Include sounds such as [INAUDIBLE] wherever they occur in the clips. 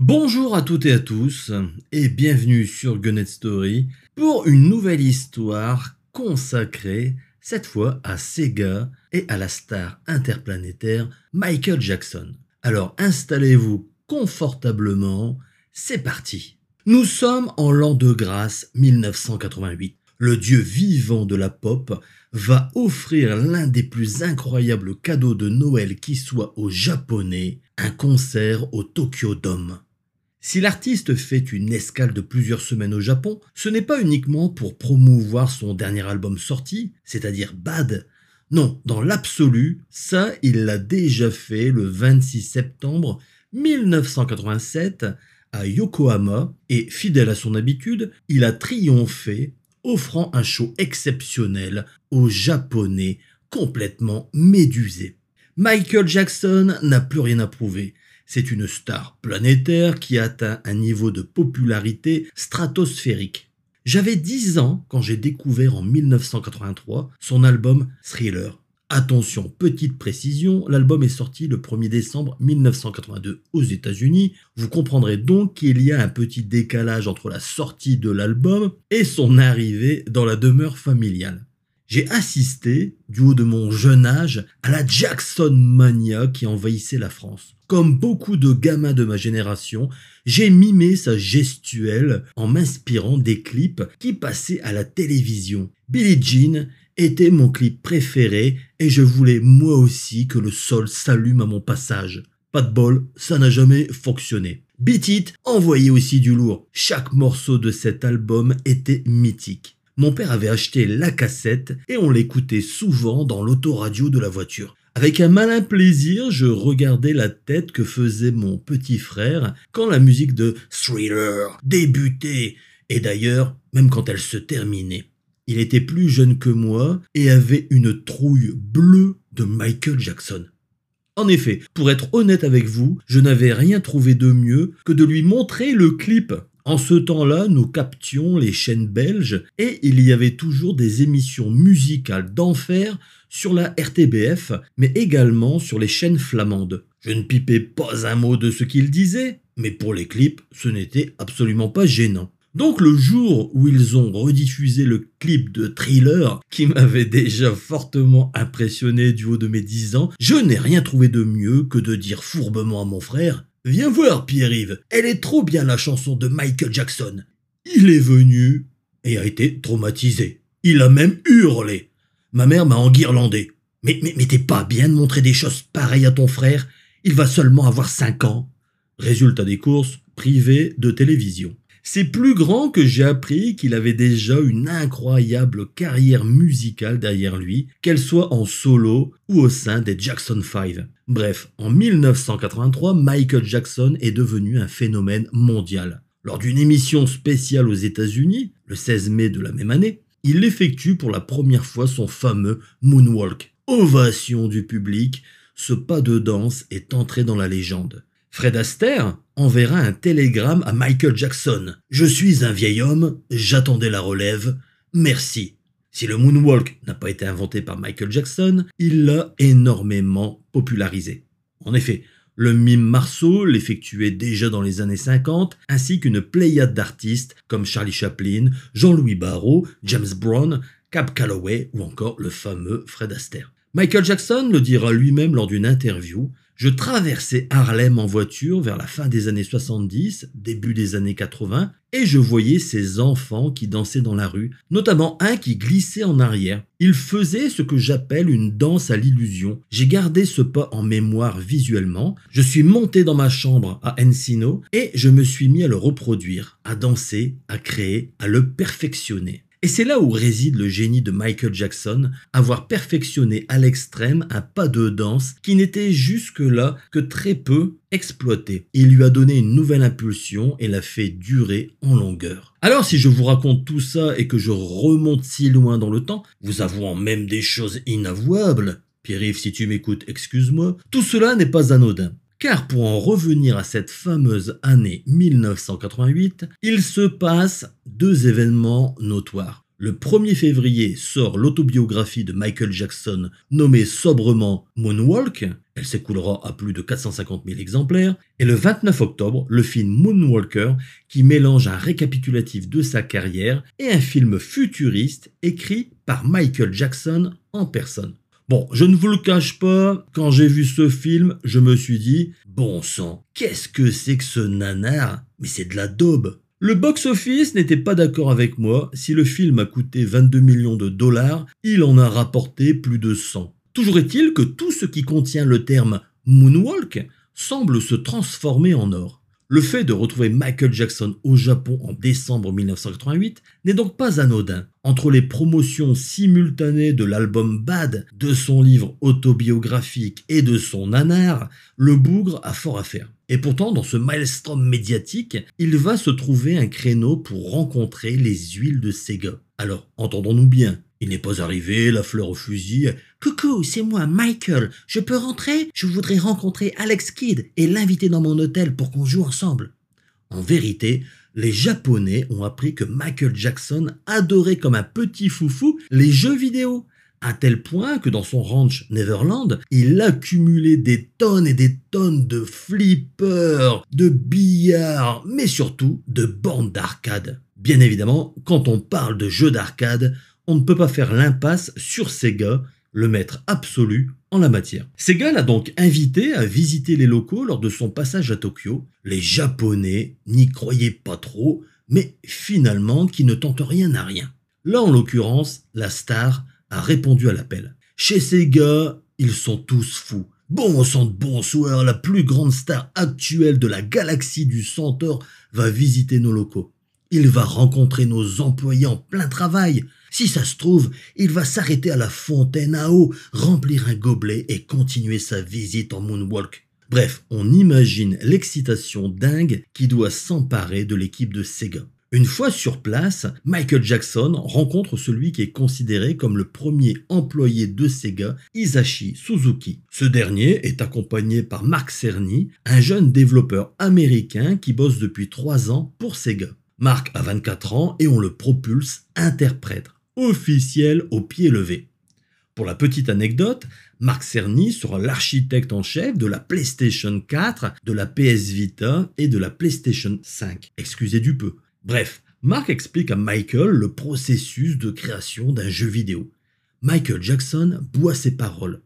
Bonjour à toutes et à tous et bienvenue sur Gunnet Story pour une nouvelle histoire consacrée cette fois à Sega et à la star interplanétaire Michael Jackson. Alors installez-vous confortablement, c'est parti. Nous sommes en l'an de grâce 1988. Le dieu vivant de la pop va offrir l'un des plus incroyables cadeaux de Noël qui soit aux Japonais, un concert au Tokyo Dome. Si l'artiste fait une escale de plusieurs semaines au Japon, ce n'est pas uniquement pour promouvoir son dernier album sorti, c'est-à-dire Bad. Non, dans l'absolu, ça, il l'a déjà fait le 26 septembre 1987 à Yokohama et, fidèle à son habitude, il a triomphé, offrant un show exceptionnel aux Japonais complètement médusés. Michael Jackson n'a plus rien à prouver. C'est une star planétaire qui atteint un niveau de popularité stratosphérique. J'avais 10 ans quand j'ai découvert en 1983 son album Thriller. Attention, petite précision, l'album est sorti le 1er décembre 1982 aux États-Unis. Vous comprendrez donc qu'il y a un petit décalage entre la sortie de l'album et son arrivée dans la demeure familiale j'ai assisté, du haut de mon jeune âge, à la Jackson Mania qui envahissait la France. Comme beaucoup de gamins de ma génération, j'ai mimé sa gestuelle en m'inspirant des clips qui passaient à la télévision. Billie Jean était mon clip préféré et je voulais moi aussi que le sol s'allume à mon passage. Pas de bol, ça n'a jamais fonctionné. Beat It envoyait aussi du lourd. Chaque morceau de cet album était mythique. Mon père avait acheté la cassette et on l'écoutait souvent dans l'autoradio de la voiture. Avec un malin plaisir, je regardais la tête que faisait mon petit frère quand la musique de Thriller débutait, et d'ailleurs même quand elle se terminait. Il était plus jeune que moi et avait une trouille bleue de Michael Jackson. En effet, pour être honnête avec vous, je n'avais rien trouvé de mieux que de lui montrer le clip en ce temps-là, nous captions les chaînes belges et il y avait toujours des émissions musicales d'enfer sur la RTBF, mais également sur les chaînes flamandes. Je ne pipais pas un mot de ce qu'il disait, mais pour les clips, ce n'était absolument pas gênant. Donc le jour où ils ont rediffusé le clip de Thriller, qui m'avait déjà fortement impressionné du haut de mes 10 ans, je n'ai rien trouvé de mieux que de dire fourbement à mon frère Viens voir, Pierre-Yves, elle est trop bien la chanson de Michael Jackson. Il est venu et a été traumatisé. Il a même hurlé. Ma mère m'a enguirlandé. Mais, t'es pas bien de montrer des choses pareilles à ton frère? Il va seulement avoir 5 ans. Résultat des courses privées de télévision. C'est plus grand que j'ai appris qu'il avait déjà une incroyable carrière musicale derrière lui, qu'elle soit en solo ou au sein des Jackson 5. Bref, en 1983, Michael Jackson est devenu un phénomène mondial. Lors d'une émission spéciale aux États-Unis, le 16 mai de la même année, il effectue pour la première fois son fameux Moonwalk. Ovation du public, ce pas de danse est entré dans la légende. Fred Astaire enverra un télégramme à Michael Jackson. Je suis un vieil homme, j'attendais la relève, merci. Si le moonwalk n'a pas été inventé par Michael Jackson, il l'a énormément popularisé. En effet, le mime Marceau l'effectuait déjà dans les années 50, ainsi qu'une pléiade d'artistes comme Charlie Chaplin, Jean-Louis Barrault, James Brown, Cap Calloway ou encore le fameux Fred Astaire. Michael Jackson le dira lui-même lors d'une interview, je traversais Harlem en voiture vers la fin des années 70, début des années 80, et je voyais ces enfants qui dansaient dans la rue, notamment un qui glissait en arrière. Il faisait ce que j'appelle une danse à l'illusion. J'ai gardé ce pas en mémoire visuellement, je suis monté dans ma chambre à Encino et je me suis mis à le reproduire, à danser, à créer, à le perfectionner. Et c'est là où réside le génie de Michael Jackson, avoir perfectionné à l'extrême un pas de danse qui n'était jusque-là que très peu exploité. Il lui a donné une nouvelle impulsion et l'a fait durer en longueur. Alors si je vous raconte tout ça et que je remonte si loin dans le temps, vous avouant même des choses inavouables, Pierre-Yves si tu m'écoutes, excuse-moi, tout cela n'est pas anodin. Car pour en revenir à cette fameuse année 1988, il se passe deux événements notoires. Le 1er février sort l'autobiographie de Michael Jackson nommée sobrement Moonwalk. Elle s'écoulera à plus de 450 000 exemplaires. Et le 29 octobre, le film Moonwalker qui mélange un récapitulatif de sa carrière et un film futuriste écrit par Michael Jackson en personne. Bon, je ne vous le cache pas, quand j'ai vu ce film, je me suis dit, bon sang, qu'est-ce que c'est que ce nanar? Mais c'est de la daube le box-office n'était pas d'accord avec moi. Si le film a coûté 22 millions de dollars, il en a rapporté plus de 100. Toujours est-il que tout ce qui contient le terme moonwalk semble se transformer en or. Le fait de retrouver Michael Jackson au Japon en décembre 1988 n'est donc pas anodin. Entre les promotions simultanées de l'album Bad, de son livre autobiographique et de son nanar, le bougre a fort à faire. Et pourtant, dans ce maelstrom médiatique, il va se trouver un créneau pour rencontrer les huiles de Sega. Alors, entendons-nous bien, il n'est pas arrivé, la fleur au fusil. Coucou, c'est moi, Michael. Je peux rentrer? Je voudrais rencontrer Alex Kidd et l'inviter dans mon hôtel pour qu'on joue ensemble. En vérité, les Japonais ont appris que Michael Jackson adorait comme un petit foufou les jeux vidéo, à tel point que dans son ranch Neverland, il accumulait des tonnes et des tonnes de flippers, de billards, mais surtout de bornes d'arcade. Bien évidemment, quand on parle de jeux d'arcade, on ne peut pas faire l'impasse sur Sega, le maître absolu en la matière. Sega l'a donc invité à visiter les locaux lors de son passage à Tokyo. Les Japonais n'y croyaient pas trop, mais finalement qui ne tente rien à rien. Là, en l'occurrence, la star a répondu à l'appel. Chez Sega, ils sont tous fous. Bon sang de bonsoir, la plus grande star actuelle de la galaxie du Centaure va visiter nos locaux. Il va rencontrer nos employés en plein travail. Si ça se trouve, il va s'arrêter à la fontaine à eau, remplir un gobelet et continuer sa visite en moonwalk. Bref, on imagine l'excitation dingue qui doit s'emparer de l'équipe de Sega. Une fois sur place, Michael Jackson rencontre celui qui est considéré comme le premier employé de Sega, Isashi Suzuki. Ce dernier est accompagné par Mark Cerny, un jeune développeur américain qui bosse depuis 3 ans pour Sega. Mark a 24 ans et on le propulse interprète officiel au pied levé. Pour la petite anecdote, Mark Cerny sera l'architecte en chef de la PlayStation 4, de la PS Vita et de la PlayStation 5. Excusez du peu. Bref, Mark explique à Michael le processus de création d'un jeu vidéo. Michael Jackson boit ses paroles.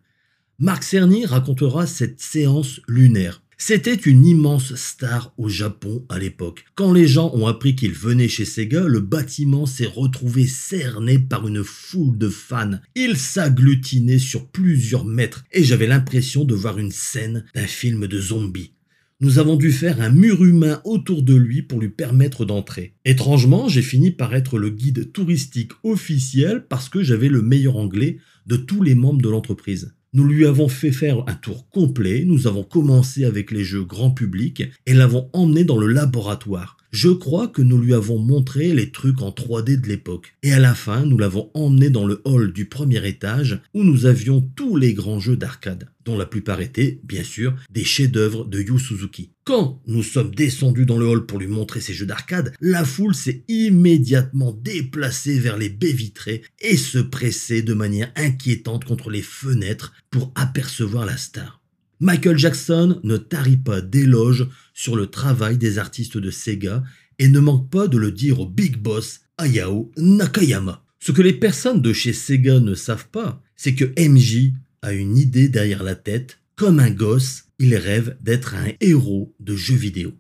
Mark Cerny racontera cette séance lunaire. C'était une immense star au Japon à l'époque. Quand les gens ont appris qu'il venait chez Sega, le bâtiment s'est retrouvé cerné par une foule de fans. Il s'agglutinait sur plusieurs mètres et j'avais l'impression de voir une scène d'un film de zombies. Nous avons dû faire un mur humain autour de lui pour lui permettre d'entrer. Étrangement, j'ai fini par être le guide touristique officiel parce que j'avais le meilleur anglais de tous les membres de l'entreprise. Nous lui avons fait faire un tour complet, nous avons commencé avec les jeux grand public et l'avons emmené dans le laboratoire. Je crois que nous lui avons montré les trucs en 3D de l'époque. Et à la fin, nous l'avons emmené dans le hall du premier étage où nous avions tous les grands jeux d'arcade, dont la plupart étaient, bien sûr, des chefs-d'œuvre de Yu Suzuki. Quand nous sommes descendus dans le hall pour lui montrer ces jeux d'arcade, la foule s'est immédiatement déplacée vers les baies vitrées et se pressait de manière inquiétante contre les fenêtres pour apercevoir la star. Michael Jackson ne tarit pas d'éloges sur le travail des artistes de Sega et ne manque pas de le dire au big boss Hayao Nakayama. Ce que les personnes de chez Sega ne savent pas, c'est que MJ a une idée derrière la tête. Comme un gosse, il rêve d'être un héros de jeux vidéo.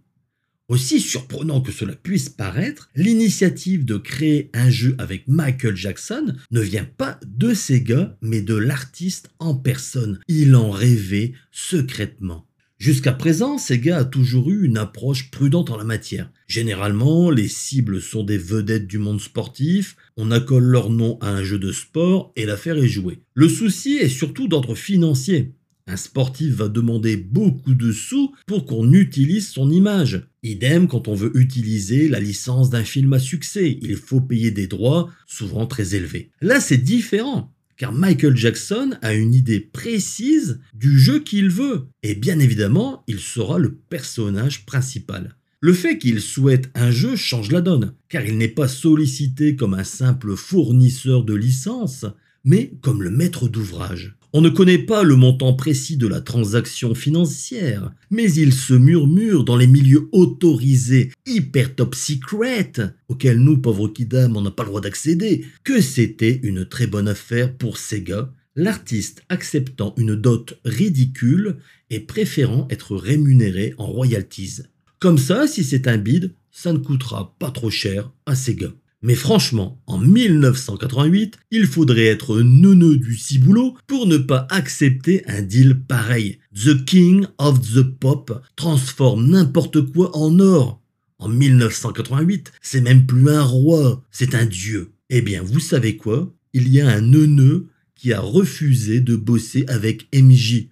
Aussi surprenant que cela puisse paraître, l'initiative de créer un jeu avec Michael Jackson ne vient pas de Sega, mais de l'artiste en personne. Il en rêvait secrètement. Jusqu'à présent, Sega a toujours eu une approche prudente en la matière. Généralement, les cibles sont des vedettes du monde sportif, on accole leur nom à un jeu de sport et l'affaire est jouée. Le souci est surtout d'ordre financier. Un sportif va demander beaucoup de sous pour qu'on utilise son image. Idem quand on veut utiliser la licence d'un film à succès, il faut payer des droits, souvent très élevés. Là c'est différent, car Michael Jackson a une idée précise du jeu qu'il veut, et bien évidemment il sera le personnage principal. Le fait qu'il souhaite un jeu change la donne, car il n'est pas sollicité comme un simple fournisseur de licences, mais comme le maître d'ouvrage. On ne connaît pas le montant précis de la transaction financière, mais il se murmure dans les milieux autorisés, hyper top secret, auxquels nous, pauvres kidam, on n'a pas le droit d'accéder, que c'était une très bonne affaire pour Sega, l'artiste acceptant une dot ridicule et préférant être rémunéré en royalties. Comme ça, si c'est un bid, ça ne coûtera pas trop cher à Sega. Mais franchement, en 1988, il faudrait être neuneux du ciboulot pour ne pas accepter un deal pareil. The King of the Pop transforme n'importe quoi en or. En 1988, c'est même plus un roi, c'est un dieu. Eh bien, vous savez quoi? Il y a un neuneux qui a refusé de bosser avec MJ.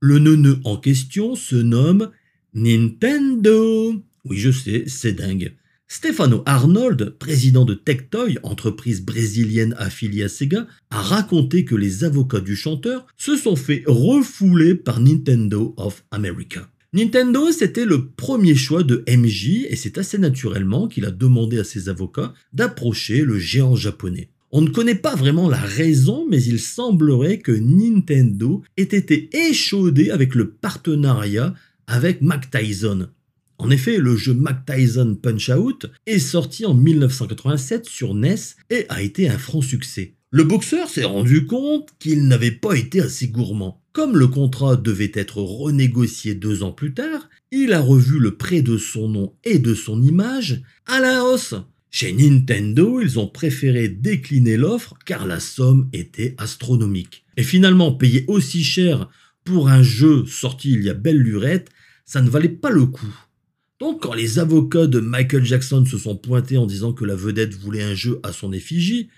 Le neuneux en question se nomme Nintendo. Oui, je sais, c'est dingue. Stefano Arnold, président de Tectoy, entreprise brésilienne affiliée à Sega, a raconté que les avocats du chanteur se sont fait refouler par Nintendo of America. Nintendo, c'était le premier choix de MJ et c'est assez naturellement qu'il a demandé à ses avocats d'approcher le géant japonais. On ne connaît pas vraiment la raison, mais il semblerait que Nintendo ait été échaudé avec le partenariat avec Mac Tyson, en effet, le jeu Mac Tyson Punch-Out est sorti en 1987 sur NES et a été un franc succès. Le boxeur s'est rendu compte qu'il n'avait pas été assez gourmand. Comme le contrat devait être renégocié deux ans plus tard, il a revu le prêt de son nom et de son image à la hausse. Chez Nintendo, ils ont préféré décliner l'offre car la somme était astronomique. Et finalement, payer aussi cher pour un jeu sorti il y a belle lurette, ça ne valait pas le coup. Donc quand les avocats de Michael Jackson se sont pointés en disant que la vedette voulait un jeu à son effigie,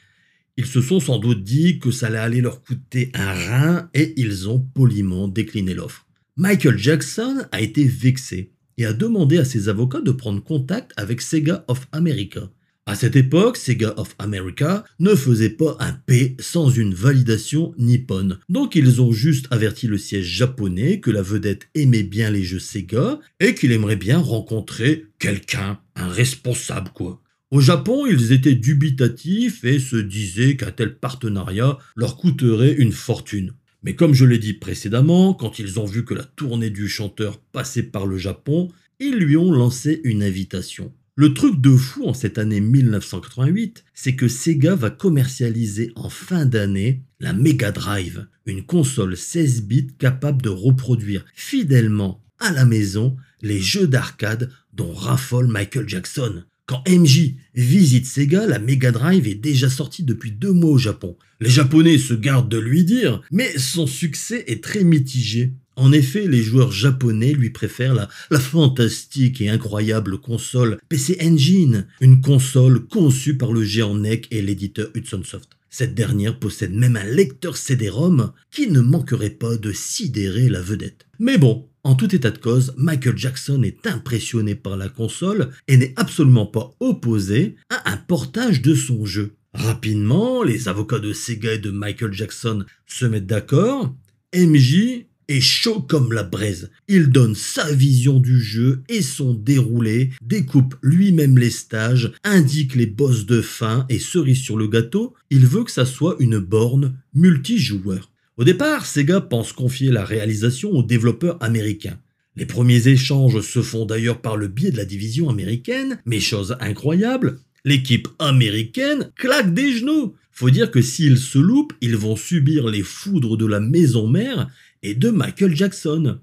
ils se sont sans doute dit que ça allait leur coûter un rein et ils ont poliment décliné l'offre. Michael Jackson a été vexé et a demandé à ses avocats de prendre contact avec Sega of America. À cette époque, Sega of America ne faisait pas un P sans une validation nippone. Donc ils ont juste averti le siège japonais que la vedette aimait bien les jeux Sega et qu'il aimerait bien rencontrer quelqu'un, un responsable quoi. Au Japon, ils étaient dubitatifs et se disaient qu'un tel partenariat leur coûterait une fortune. Mais comme je l'ai dit précédemment, quand ils ont vu que la tournée du chanteur passait par le Japon, ils lui ont lancé une invitation. Le truc de fou en cette année 1988, c'est que Sega va commercialiser en fin d'année la Mega Drive, une console 16 bits capable de reproduire fidèlement à la maison les jeux d'arcade dont raffole Michael Jackson. Quand MJ visite Sega, la Mega Drive est déjà sortie depuis deux mois au Japon. Les Japonais se gardent de lui dire, mais son succès est très mitigé. En effet, les joueurs japonais lui préfèrent la, fantastique et incroyable console PC Engine, une console conçue par le géant NEC et l'éditeur Hudson Soft. Cette dernière possède même un lecteur CD-ROM qui ne manquerait pas de sidérer la vedette. Mais bon, en tout état de cause, Michael Jackson est impressionné par la console et n'est absolument pas opposé à un portage de son jeu. Rapidement, les avocats de Sega et de Michael Jackson se mettent d'accord. MJ chaud comme la braise. Il donne sa vision du jeu et son déroulé, découpe lui-même les stages, indique les boss de fin et cerise sur le gâteau, il veut que ça soit une borne multijoueur. Au départ, Sega pense confier la réalisation aux développeurs américains. Les premiers échanges se font d'ailleurs par le biais de la division américaine, mais chose incroyable, l'équipe américaine claque des genoux. Faut dire que s'ils se loupent, ils vont subir les foudres de la maison mère et de Michael Jackson.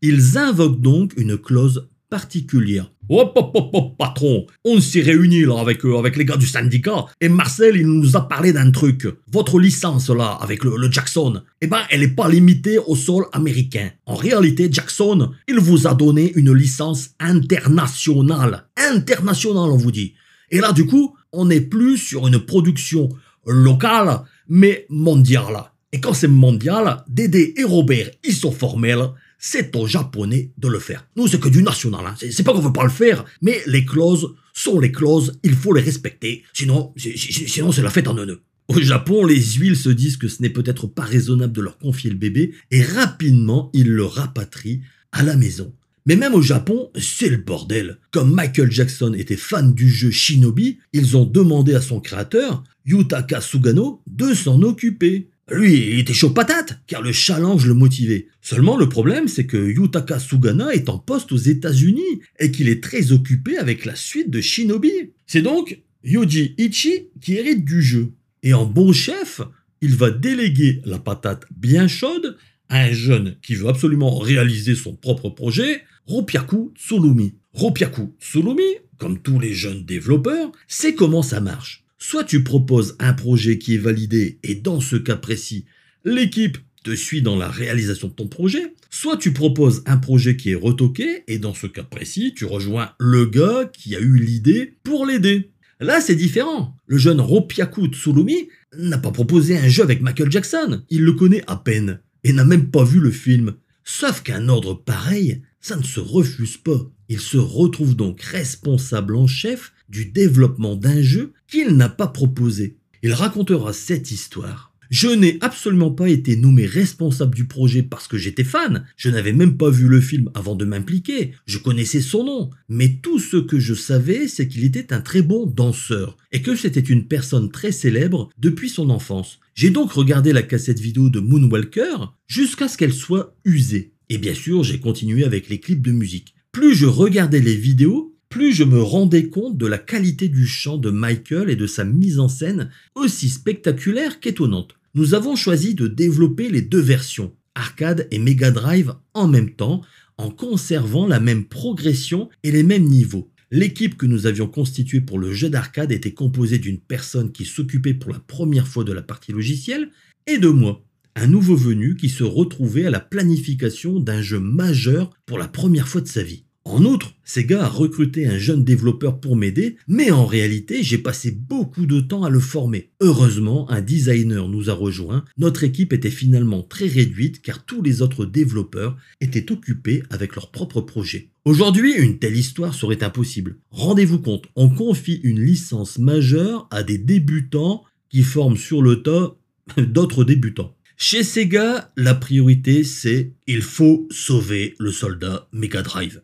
Ils invoquent donc une clause particulière. Hop, hop, hop, hop, patron, on s'est réunis là avec, euh, avec les gars du syndicat et Marcel il nous a parlé d'un truc. Votre licence là avec le, Jackson, eh ben elle n'est pas limitée au sol américain. En réalité, Jackson, il vous a donné une licence internationale. Internationale, on vous dit. Et là, du coup, on n'est plus sur une production locale, mais mondiale. Et quand c'est mondial, Dédé et Robert, ils sont formels, c'est aux Japonais de le faire. Nous, c'est que du national. Hein. C'est pas qu'on veut pas le faire, mais les clauses sont les clauses, il faut les respecter. Sinon, sinon c'est la fête en neuneu. Au Japon, les huiles se disent que ce n'est peut-être pas raisonnable de leur confier le bébé, et rapidement, ils le rapatrient à la maison. Mais même au Japon, c'est le bordel. Comme Michael Jackson était fan du jeu Shinobi, ils ont demandé à son créateur, Yutaka Sugano, de s'en occuper. Lui, il était chaud patate, car le challenge le motivait. Seulement, le problème, c'est que Yutaka Sugana est en poste aux États-Unis et qu'il est très occupé avec la suite de Shinobi. C'est donc Yoji Ichi qui hérite du jeu. Et en bon chef, il va déléguer la patate bien chaude à un jeune qui veut absolument réaliser son propre projet, Ropyaku Tsulumi. Ropyaku Tsulumi, comme tous les jeunes développeurs, sait comment ça marche. Soit tu proposes un projet qui est validé et dans ce cas précis, l'équipe te suit dans la réalisation de ton projet, soit tu proposes un projet qui est retoqué et dans ce cas précis, tu rejoins le gars qui a eu l'idée pour l'aider. Là, c'est différent. Le jeune Ropyaku Tsulumi n'a pas proposé un jeu avec Michael Jackson. Il le connaît à peine et n'a même pas vu le film. Sauf qu'un ordre pareil, ça ne se refuse pas. Il se retrouve donc responsable en chef du développement d'un jeu qu'il n'a pas proposé. Il racontera cette histoire je n'ai absolument pas été nommé responsable du projet parce que j'étais fan. Je n'avais même pas vu le film avant de m'impliquer. Je connaissais son nom. Mais tout ce que je savais, c'est qu'il était un très bon danseur et que c'était une personne très célèbre depuis son enfance. J'ai donc regardé la cassette vidéo de Moonwalker jusqu'à ce qu'elle soit usée. Et bien sûr, j'ai continué avec les clips de musique. Plus je regardais les vidéos, plus je me rendais compte de la qualité du chant de Michael et de sa mise en scène aussi spectaculaire qu'étonnante nous avons choisi de développer les deux versions, arcade et Mega Drive, en même temps, en conservant la même progression et les mêmes niveaux. L'équipe que nous avions constituée pour le jeu d'arcade était composée d'une personne qui s'occupait pour la première fois de la partie logicielle et de moi, un nouveau venu qui se retrouvait à la planification d'un jeu majeur pour la première fois de sa vie. En outre, Sega a recruté un jeune développeur pour m'aider, mais en réalité, j'ai passé beaucoup de temps à le former. Heureusement, un designer nous a rejoints. Notre équipe était finalement très réduite car tous les autres développeurs étaient occupés avec leurs propres projets. Aujourd'hui, une telle histoire serait impossible. Rendez-vous compte, on confie une licence majeure à des débutants qui forment sur le tas [LAUGHS] d'autres débutants. Chez Sega, la priorité c'est il faut sauver le soldat Mega Drive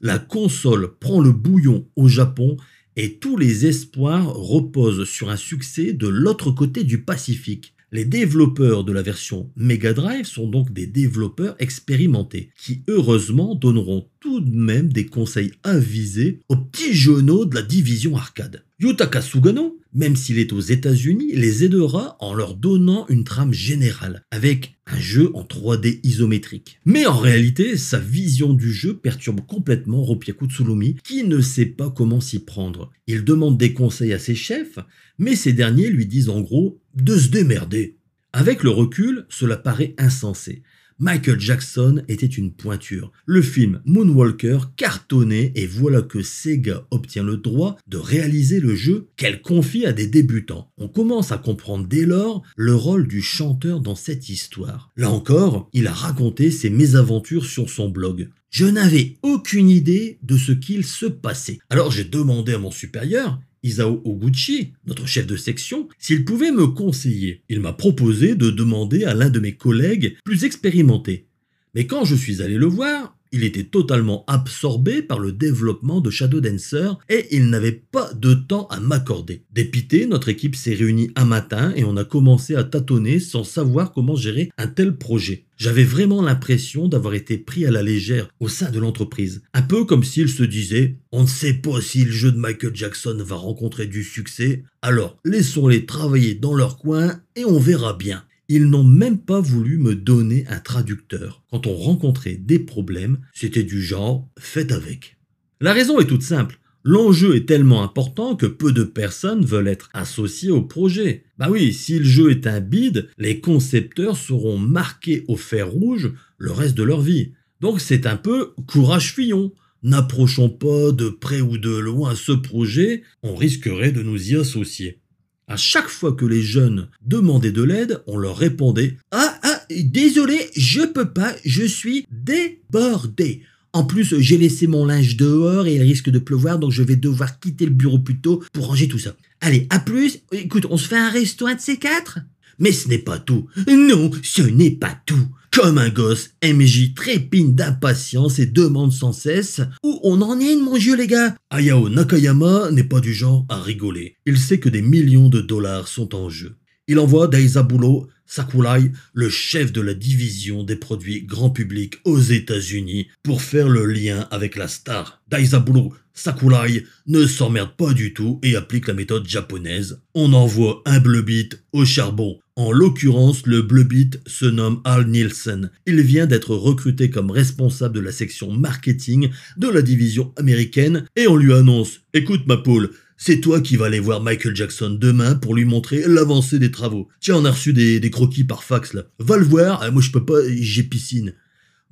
la console prend le bouillon au Japon et tous les espoirs reposent sur un succès de l'autre côté du Pacifique. Les développeurs de la version Mega Drive sont donc des développeurs expérimentés qui heureusement donneront tout de même des conseils avisés aux petits genoux de la division arcade. Yutaka Sugano même s'il est aux États-Unis, les aidera en leur donnant une trame générale, avec un jeu en 3D isométrique. Mais en réalité, sa vision du jeu perturbe complètement Ropyaku Tsulumi, qui ne sait pas comment s'y prendre. Il demande des conseils à ses chefs, mais ces derniers lui disent en gros de se démerder. Avec le recul, cela paraît insensé. Michael Jackson était une pointure. Le film Moonwalker cartonnait et voilà que Sega obtient le droit de réaliser le jeu qu'elle confie à des débutants. On commence à comprendre dès lors le rôle du chanteur dans cette histoire. Là encore, il a raconté ses mésaventures sur son blog. Je n'avais aucune idée de ce qu'il se passait. Alors j'ai demandé à mon supérieur Isao Oguchi, notre chef de section, s'il pouvait me conseiller. Il m'a proposé de demander à l'un de mes collègues plus expérimentés. Mais quand je suis allé le voir, il était totalement absorbé par le développement de Shadow Dancer et il n'avait pas de temps à m'accorder. Dépité, notre équipe s'est réunie un matin et on a commencé à tâtonner sans savoir comment gérer un tel projet. J'avais vraiment l'impression d'avoir été pris à la légère au sein de l'entreprise. Un peu comme s'il se disait On ne sait pas si le jeu de Michael Jackson va rencontrer du succès, alors laissons-les travailler dans leur coin et on verra bien. Ils n'ont même pas voulu me donner un traducteur. Quand on rencontrait des problèmes, c'était du genre faites avec. La raison est toute simple. L'enjeu est tellement important que peu de personnes veulent être associées au projet. Bah oui, si le jeu est un bide, les concepteurs seront marqués au fer rouge le reste de leur vie. Donc c'est un peu courage fillon. N'approchons pas de près ou de loin ce projet, on risquerait de nous y associer. À chaque fois que les jeunes demandaient de l'aide, on leur répondait Ah, ah, désolé, je peux pas, je suis débordé. En plus, j'ai laissé mon linge dehors et il risque de pleuvoir, donc je vais devoir quitter le bureau plus tôt pour ranger tout ça. Allez, à plus. Écoute, on se fait un resto de ces quatre? Mais ce n'est pas tout. Non, ce n'est pas tout. Comme un gosse, MJ trépigne d'impatience et demande sans cesse Où on en est, mon dieu, les gars Ayao Nakayama n'est pas du genre à rigoler. Il sait que des millions de dollars sont en jeu. Il envoie Daisabulo Sakurai, le chef de la division des produits grand public aux États-Unis, pour faire le lien avec la star. Daisabulo Sakurai ne s'emmerde pas du tout et applique la méthode japonaise. On envoie un bit au charbon. En l'occurrence, le bit se nomme Al Nielsen. Il vient d'être recruté comme responsable de la section marketing de la division américaine et on lui annonce Écoute ma poule, c'est toi qui vas aller voir Michael Jackson demain pour lui montrer l'avancée des travaux. Tiens, on a reçu des, croquis par fax là. Va le voir, ah, moi je peux pas, j'ai piscine.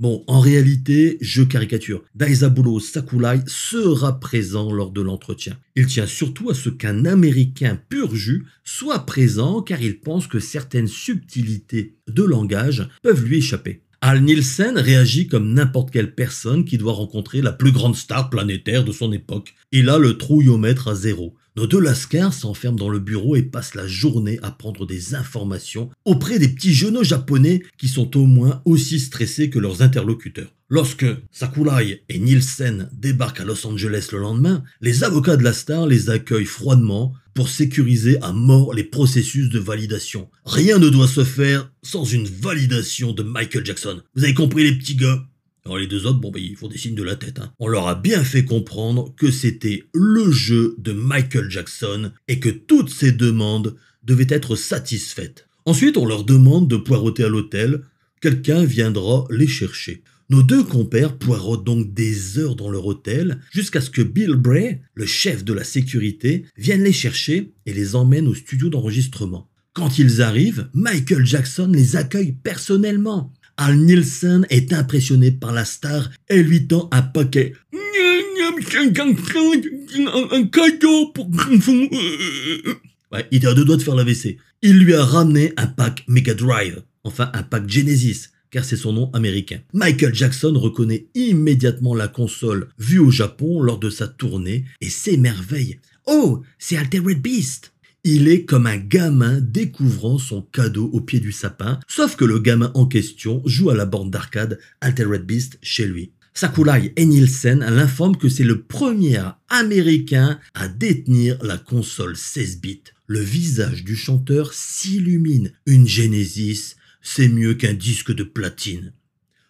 Bon, en réalité, je caricature. Daisabulo Sakurai sera présent lors de l'entretien. Il tient surtout à ce qu'un Américain pur jus soit présent car il pense que certaines subtilités de langage peuvent lui échapper. Al Nielsen réagit comme n'importe quelle personne qui doit rencontrer la plus grande star planétaire de son époque. Il a le trouillomètre à zéro. Nos deux lascars s'enferment dans le bureau et passent la journée à prendre des informations auprès des petits genoux japonais qui sont au moins aussi stressés que leurs interlocuteurs. Lorsque Sakurai et Nielsen débarquent à Los Angeles le lendemain, les avocats de la star les accueillent froidement pour sécuriser à mort les processus de validation. Rien ne doit se faire sans une validation de Michael Jackson. Vous avez compris les petits gars? Les deux autres, bon, bah, ils font des signes de la tête. Hein. On leur a bien fait comprendre que c'était le jeu de Michael Jackson et que toutes ces demandes devaient être satisfaites. Ensuite, on leur demande de poireauter à l'hôtel. Quelqu'un viendra les chercher. Nos deux compères poireautent donc des heures dans leur hôtel jusqu'à ce que Bill Bray, le chef de la sécurité, vienne les chercher et les emmène au studio d'enregistrement. Quand ils arrivent, Michael Jackson les accueille personnellement. Al Nielsen est impressionné par la star et lui tend un paquet. Il était à deux doigts de faire la. Il lui a ramené un pack Mega Drive, enfin un pack Genesis, car c'est son nom américain. Michael Jackson reconnaît immédiatement la console vue au Japon lors de sa tournée et s'émerveille. Oh, c'est Altered Beast il est comme un gamin découvrant son cadeau au pied du sapin, sauf que le gamin en question joue à la bande d'arcade Altered Beast chez lui. Sakurai et Nielsen l'informent que c'est le premier américain à détenir la console 16 bits. Le visage du chanteur s'illumine. Une Genesis c'est mieux qu'un disque de platine.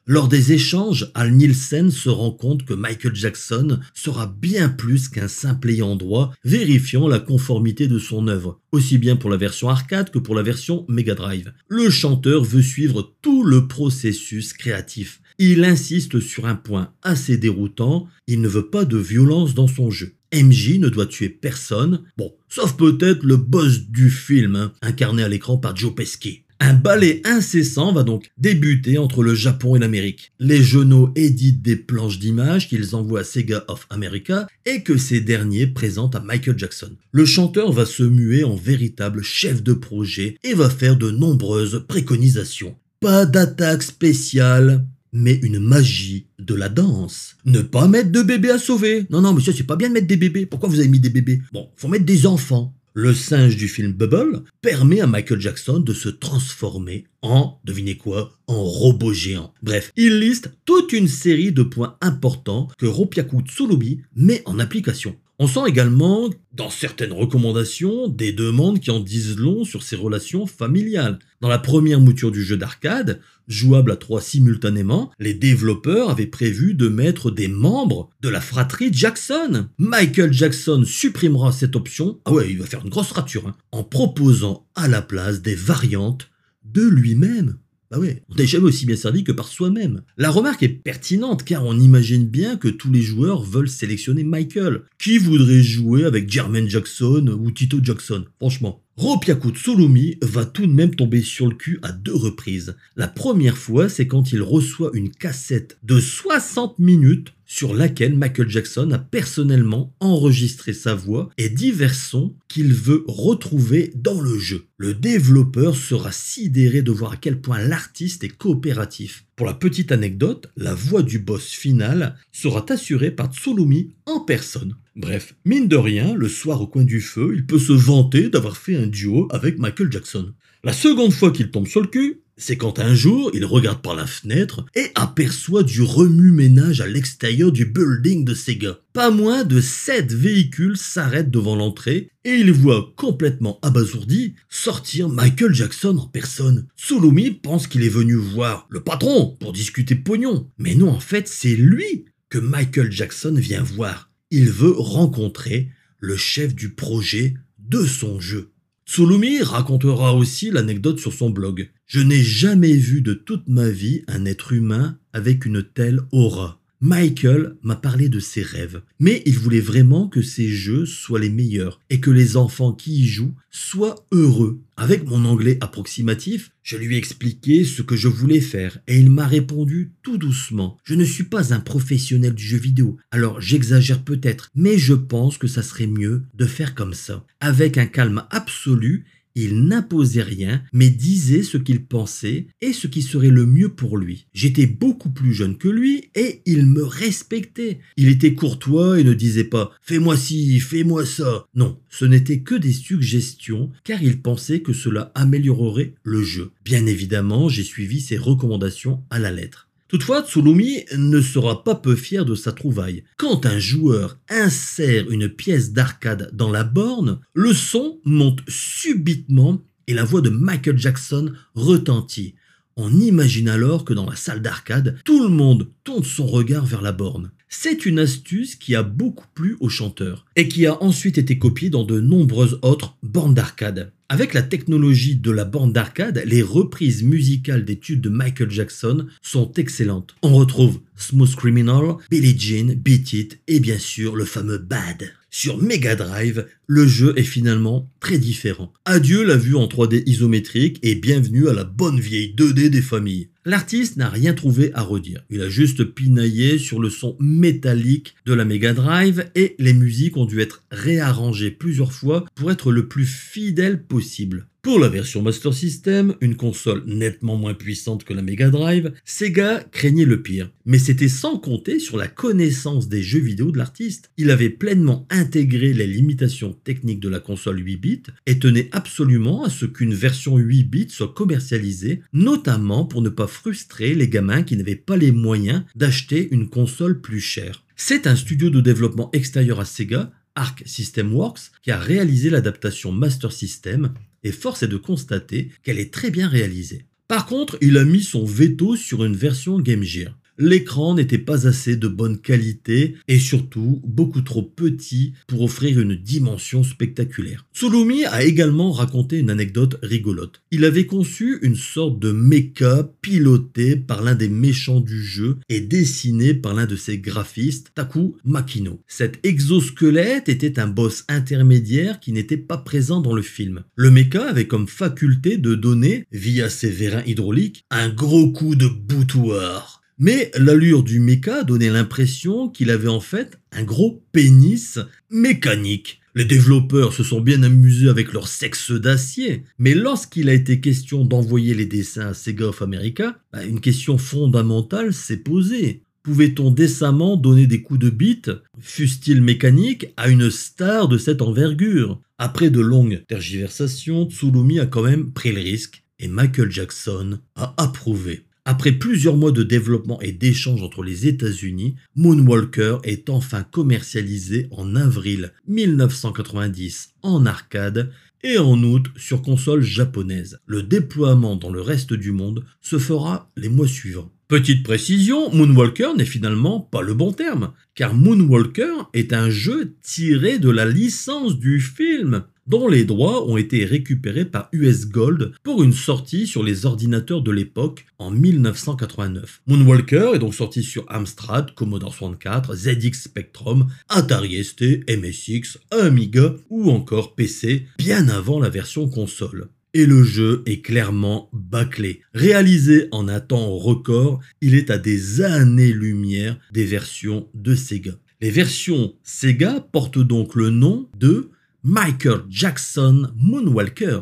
Lors des échanges, Al Nielsen se rend compte que Michael Jackson sera bien plus qu'un simple ayant droit, vérifiant la conformité de son œuvre, aussi bien pour la version arcade que pour la version Mega Drive. Le chanteur veut suivre tout le processus créatif. Il insiste sur un point assez déroutant, il ne veut pas de violence dans son jeu. MJ ne doit tuer personne, sauf peut-être le boss du film, hein, incarné à l'écran par Joe Pesci. Un ballet incessant va donc débuter entre le Japon et l'Amérique. Les journaux éditent des planches d'images qu'ils envoient à Sega of America et que ces derniers présentent à Michael Jackson. Le chanteur va se muer en véritable chef de projet et va faire de nombreuses préconisations. Pas d'attaque spéciale, mais une magie de la danse. Ne pas mettre de bébés à sauver. Non, non, monsieur, c'est pas bien de mettre des bébés. Pourquoi vous avez mis des bébés? Bon, faut mettre des enfants. Le singe du film Bubble permet à Michael Jackson de se transformer en, devinez quoi, en robot géant. Bref, il liste toute une série de points importants que Ropiaku Tsurubi met en application. On sent également, dans certaines recommandations, des demandes qui en disent long sur ses relations familiales. Dans la première mouture du jeu d'arcade, jouable à trois simultanément, les développeurs avaient prévu de mettre des membres de la fratrie Jackson. Michael Jackson supprimera cette option, ah ouais, il va faire une grosse rature, hein, en proposant à la place des variantes de lui-même. Bah ouais, on n'est jamais aussi bien servi que par soi-même. La remarque est pertinente car on imagine bien que tous les joueurs veulent sélectionner Michael. Qui voudrait jouer avec Jermaine Jackson ou Tito Jackson? Franchement. Ropiaku Tsulumi va tout de même tomber sur le cul à deux reprises. La première fois, c'est quand il reçoit une cassette de 60 minutes sur laquelle Michael Jackson a personnellement enregistré sa voix et divers sons qu'il veut retrouver dans le jeu. Le développeur sera sidéré de voir à quel point l'artiste est coopératif. Pour la petite anecdote, la voix du boss final sera assurée par Tsulumi en personne. Bref, mine de rien, le soir au coin du feu, il peut se vanter d'avoir fait un duo avec Michael Jackson. La seconde fois qu'il tombe sur le cul, c'est quand un jour, il regarde par la fenêtre et aperçoit du remue-ménage à l'extérieur du building de Sega. Pas moins de sept véhicules s'arrêtent devant l'entrée et il voit complètement abasourdi sortir Michael Jackson en personne. Sulumi pense qu'il est venu voir le patron pour discuter pognon. Mais non, en fait, c'est lui que Michael Jackson vient voir. Il veut rencontrer le chef du projet de son jeu. Tsulumi racontera aussi l'anecdote sur son blog. Je n'ai jamais vu de toute ma vie un être humain avec une telle aura. Michael m'a parlé de ses rêves, mais il voulait vraiment que ses jeux soient les meilleurs et que les enfants qui y jouent soient heureux. Avec mon anglais approximatif, je lui ai expliqué ce que je voulais faire et il m'a répondu tout doucement. Je ne suis pas un professionnel du jeu vidéo, alors j'exagère peut-être, mais je pense que ça serait mieux de faire comme ça, avec un calme absolu il n'imposait rien, mais disait ce qu'il pensait et ce qui serait le mieux pour lui. J'étais beaucoup plus jeune que lui et il me respectait. Il était courtois et ne disait pas Fais-moi ci, fais-moi ça. Non, ce n'était que des suggestions car il pensait que cela améliorerait le jeu. Bien évidemment, j'ai suivi ses recommandations à la lettre. Toutefois, Tsulumi ne sera pas peu fier de sa trouvaille. Quand un joueur insère une pièce d'arcade dans la borne, le son monte subitement et la voix de Michael Jackson retentit. On imagine alors que dans la salle d'arcade, tout le monde tourne son regard vers la borne. C'est une astuce qui a beaucoup plu aux chanteurs et qui a ensuite été copiée dans de nombreuses autres bornes d'arcade. Avec la technologie de la bande d'arcade, les reprises musicales des tubes de Michael Jackson sont excellentes. On retrouve Smooth Criminal, Billie Jean, Beat It et bien sûr le fameux Bad. Sur Mega Drive, le jeu est finalement très différent. Adieu la vue en 3D isométrique et bienvenue à la bonne vieille 2D des familles. L'artiste n'a rien trouvé à redire. Il a juste pinaillé sur le son métallique de la Mega Drive et les musiques ont dû être réarrangées plusieurs fois pour être le plus fidèle possible. Pour la version Master System, une console nettement moins puissante que la Mega Drive, Sega craignait le pire. Mais c'était sans compter sur la connaissance des jeux vidéo de l'artiste. Il avait pleinement intégré les limitations techniques de la console 8 bits et tenait absolument à ce qu'une version 8 bits soit commercialisée, notamment pour ne pas frustrer les gamins qui n'avaient pas les moyens d'acheter une console plus chère. C'est un studio de développement extérieur à Sega Arc System Works qui a réalisé l'adaptation Master System et force est de constater qu'elle est très bien réalisée. Par contre, il a mis son veto sur une version Game Gear l'écran n'était pas assez de bonne qualité et surtout beaucoup trop petit pour offrir une dimension spectaculaire. Tsulumi a également raconté une anecdote rigolote. Il avait conçu une sorte de mecha piloté par l'un des méchants du jeu et dessiné par l'un de ses graphistes, Taku Makino. Cet exosquelette était un boss intermédiaire qui n'était pas présent dans le film. Le mecha avait comme faculté de donner, via ses vérins hydrauliques, un gros coup de boutoir. Mais l'allure du méca donnait l'impression qu'il avait en fait un gros pénis mécanique. Les développeurs se sont bien amusés avec leur sexe d'acier, mais lorsqu'il a été question d'envoyer les dessins à Sega of America, bah, une question fondamentale s'est posée. Pouvait-on décemment donner des coups de bite, fussent-ils mécaniques, à une star de cette envergure? Après de longues tergiversations, Tsulumi a quand même pris le risque et Michael Jackson a approuvé. Après plusieurs mois de développement et d'échanges entre les États-Unis, Moonwalker est enfin commercialisé en avril 1990 en arcade et en août sur console japonaise. Le déploiement dans le reste du monde se fera les mois suivants. Petite précision, Moonwalker n'est finalement pas le bon terme, car Moonwalker est un jeu tiré de la licence du film dont les droits ont été récupérés par US Gold pour une sortie sur les ordinateurs de l'époque en 1989. Moonwalker est donc sorti sur Amstrad, Commodore 64, ZX Spectrum, Atari ST, MSX, Amiga ou encore PC, bien avant la version console. Et le jeu est clairement bâclé. Réalisé en un temps record, il est à des années-lumière des versions de Sega. Les versions Sega portent donc le nom de Michael Jackson Moonwalker.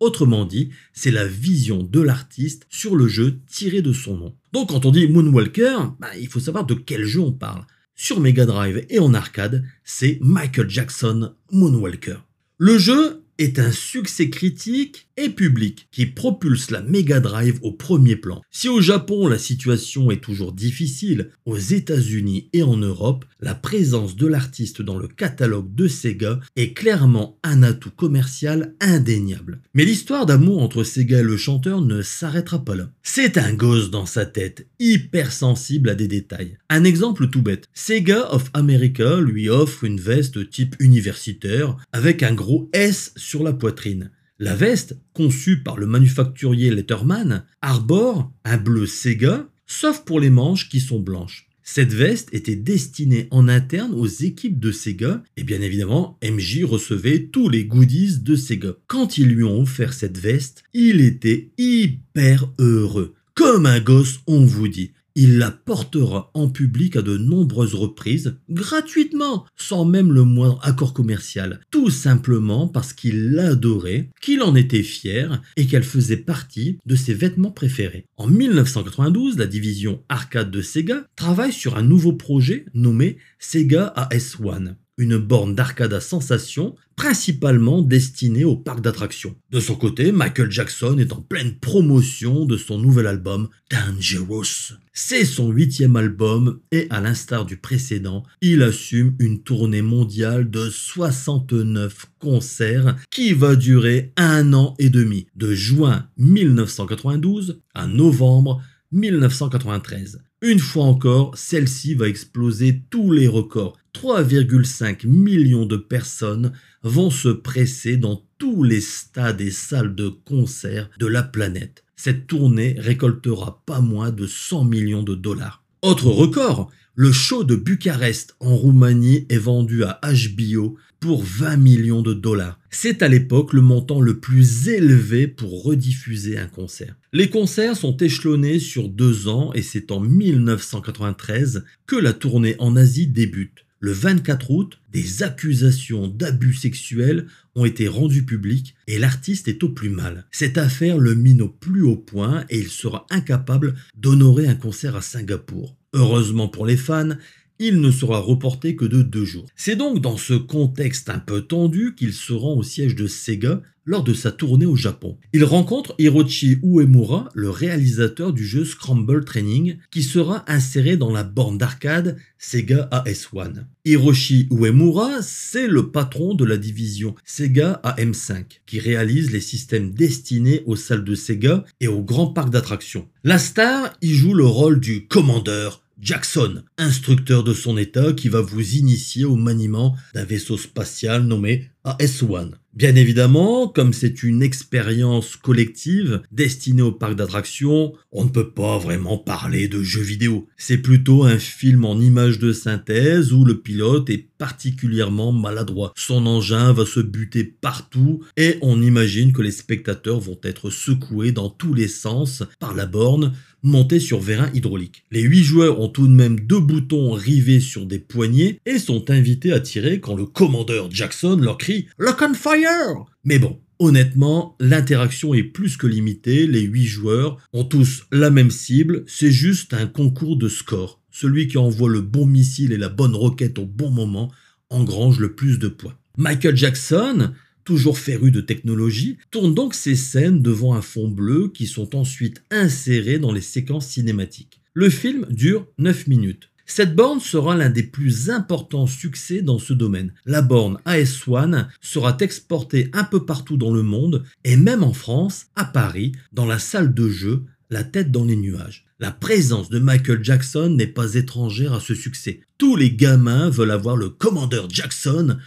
Autrement dit, c'est la vision de l'artiste sur le jeu tiré de son nom. Donc quand on dit Moonwalker, bah, il faut savoir de quel jeu on parle. Sur Mega Drive et en arcade, c'est Michael Jackson Moonwalker. Le jeu est un succès critique et public qui propulse la Mega Drive au premier plan. Si au Japon la situation est toujours difficile, aux États-Unis et en Europe, la présence de l'artiste dans le catalogue de Sega est clairement un atout commercial indéniable. Mais l'histoire d'amour entre Sega et le chanteur ne s'arrêtera pas là. C'est un gosse dans sa tête, hypersensible à des détails. Un exemple tout bête. Sega of America lui offre une veste type universitaire avec un gros S sur la poitrine. La veste, conçue par le manufacturier Letterman, arbore un bleu Sega, sauf pour les manches qui sont blanches. Cette veste était destinée en interne aux équipes de Sega et bien évidemment MJ recevait tous les goodies de Sega. Quand ils lui ont offert cette veste, il était hyper heureux. Comme un gosse, on vous dit. Il la portera en public à de nombreuses reprises, gratuitement, sans même le moindre accord commercial, tout simplement parce qu'il l'adorait, qu'il en était fier et qu'elle faisait partie de ses vêtements préférés. En 1992, la division arcade de Sega travaille sur un nouveau projet nommé Sega AS1 une borne d'arcade à sensation principalement destinée au parc d'attractions. De son côté, Michael Jackson est en pleine promotion de son nouvel album Dangerous. C'est son huitième album et à l'instar du précédent, il assume une tournée mondiale de 69 concerts qui va durer un an et demi, de juin 1992 à novembre 1993. Une fois encore, celle-ci va exploser tous les records. 3,5 millions de personnes vont se presser dans tous les stades et salles de concert de la planète. Cette tournée récoltera pas moins de 100 millions de dollars. Autre record, le show de Bucarest en Roumanie est vendu à HBO pour 20 millions de dollars. C'est à l'époque le montant le plus élevé pour rediffuser un concert. Les concerts sont échelonnés sur deux ans et c'est en 1993 que la tournée en Asie débute. Le 24 août, des accusations d'abus sexuels ont été rendues publiques et l'artiste est au plus mal. Cette affaire le mine au plus haut point et il sera incapable d'honorer un concert à Singapour. Heureusement pour les fans, il ne sera reporté que de deux jours. C'est donc dans ce contexte un peu tendu qu'il se rend au siège de Sega lors de sa tournée au Japon. Il rencontre Hiroshi Uemura, le réalisateur du jeu Scramble Training, qui sera inséré dans la borne d'arcade Sega AS1. Hiroshi Uemura, c'est le patron de la division Sega AM5, qui réalise les systèmes destinés aux salles de Sega et aux grands parcs d'attractions. La star y joue le rôle du commandeur Jackson, instructeur de son état qui va vous initier au maniement d'un vaisseau spatial nommé AS-1. Bien évidemment, comme c'est une expérience collective destinée au parc d'attractions, on ne peut pas vraiment parler de jeux vidéo. C'est plutôt un film en images de synthèse où le pilote est particulièrement maladroit. Son engin va se buter partout et on imagine que les spectateurs vont être secoués dans tous les sens par la borne montée sur vérin hydraulique. Les huit joueurs ont tout de même deux boutons rivés sur des poignées et sont invités à tirer quand le commandeur Jackson leur crie Lock on fire Mais bon, Honnêtement, l'interaction est plus que limitée, les 8 joueurs ont tous la même cible, c'est juste un concours de score. Celui qui envoie le bon missile et la bonne roquette au bon moment engrange le plus de points. Michael Jackson, toujours féru de technologie, tourne donc ses scènes devant un fond bleu qui sont ensuite insérés dans les séquences cinématiques. Le film dure 9 minutes. Cette borne sera l'un des plus importants succès dans ce domaine. La borne AS1 sera exportée un peu partout dans le monde et même en France, à Paris, dans la salle de jeu, la tête dans les nuages. La présence de Michael Jackson n'est pas étrangère à ce succès. Tous les gamins veulent avoir le commandeur Jackson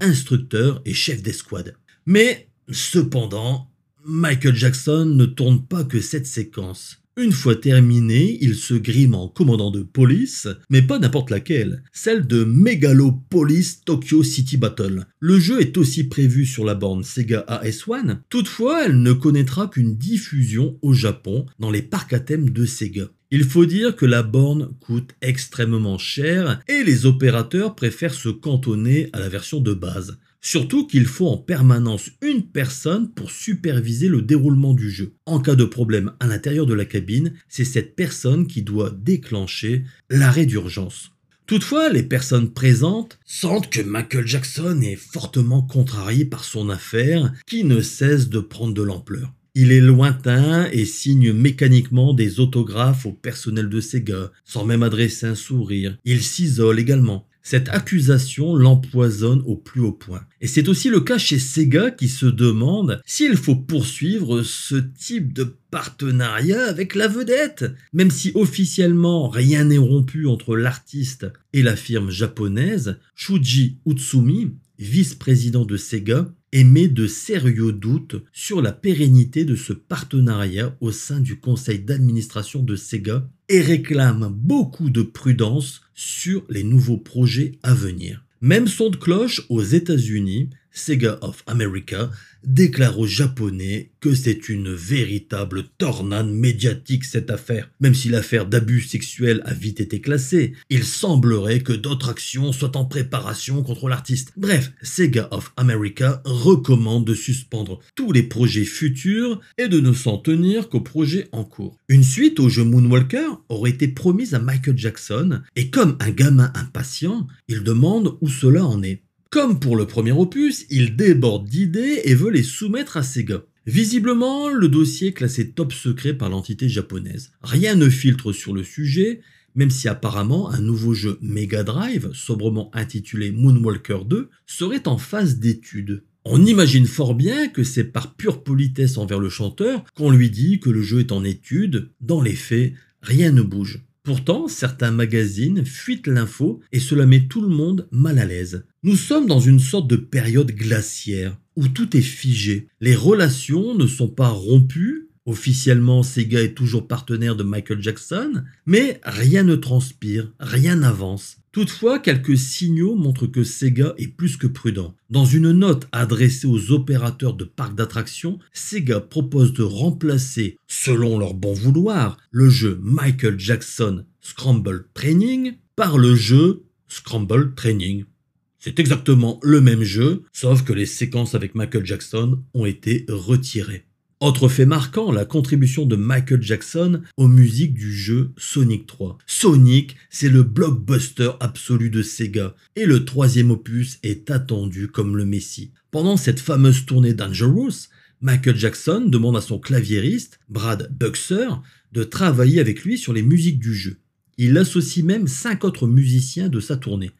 instructeur et chef d'escouade. Mais, cependant, Michael Jackson ne tourne pas que cette séquence. Une fois terminé, il se grime en commandant de police, mais pas n'importe laquelle, celle de Megalopolis Tokyo City Battle. Le jeu est aussi prévu sur la borne Sega AS1, toutefois elle ne connaîtra qu'une diffusion au Japon dans les parcs à thème de Sega. Il faut dire que la borne coûte extrêmement cher et les opérateurs préfèrent se cantonner à la version de base. Surtout qu'il faut en permanence une personne pour superviser le déroulement du jeu. En cas de problème à l'intérieur de la cabine, c'est cette personne qui doit déclencher l'arrêt d'urgence. Toutefois, les personnes présentes sentent que Michael Jackson est fortement contrarié par son affaire qui ne cesse de prendre de l'ampleur. Il est lointain et signe mécaniquement des autographes au personnel de Sega, sans même adresser un sourire. Il s'isole également. Cette accusation l'empoisonne au plus haut point. Et c'est aussi le cas chez Sega qui se demande s'il faut poursuivre ce type de partenariat avec la vedette. Même si officiellement rien n'est rompu entre l'artiste et la firme japonaise, Shuji Utsumi, vice-président de Sega, émet de sérieux doutes sur la pérennité de ce partenariat au sein du conseil d'administration de Sega et réclame beaucoup de prudence sur les nouveaux projets à venir. Même son de cloche aux États-Unis, Sega of America déclare aux Japonais que c'est une véritable tornade médiatique cette affaire. Même si l'affaire d'abus sexuels a vite été classée, il semblerait que d'autres actions soient en préparation contre l'artiste. Bref, Sega of America recommande de suspendre tous les projets futurs et de ne s'en tenir qu'aux projets en cours. Une suite au jeu Moonwalker aurait été promise à Michael Jackson et comme un gamin impatient, il demande où cela en est. Comme pour le premier opus, il déborde d'idées et veut les soumettre à Sega. Visiblement, le dossier est classé top secret par l'entité japonaise. Rien ne filtre sur le sujet, même si apparemment un nouveau jeu Mega Drive, sobrement intitulé Moonwalker 2, serait en phase d'étude. On imagine fort bien que c'est par pure politesse envers le chanteur qu'on lui dit que le jeu est en étude. Dans les faits, rien ne bouge. Pourtant, certains magazines fuitent l'info et cela met tout le monde mal à l'aise. Nous sommes dans une sorte de période glaciaire où tout est figé. Les relations ne sont pas rompues. Officiellement, Sega est toujours partenaire de Michael Jackson, mais rien ne transpire, rien n'avance. Toutefois, quelques signaux montrent que Sega est plus que prudent. Dans une note adressée aux opérateurs de parcs d'attractions, Sega propose de remplacer, selon leur bon vouloir, le jeu Michael Jackson Scramble Training par le jeu Scramble Training. C'est exactement le même jeu, sauf que les séquences avec Michael Jackson ont été retirées. Autre fait marquant, la contribution de Michael Jackson aux musiques du jeu Sonic 3. Sonic, c'est le blockbuster absolu de Sega, et le troisième opus est attendu comme le messie. Pendant cette fameuse tournée Dangerous, Michael Jackson demande à son claviériste, Brad Buxer, de travailler avec lui sur les musiques du jeu. Il associe même cinq autres musiciens de sa tournée.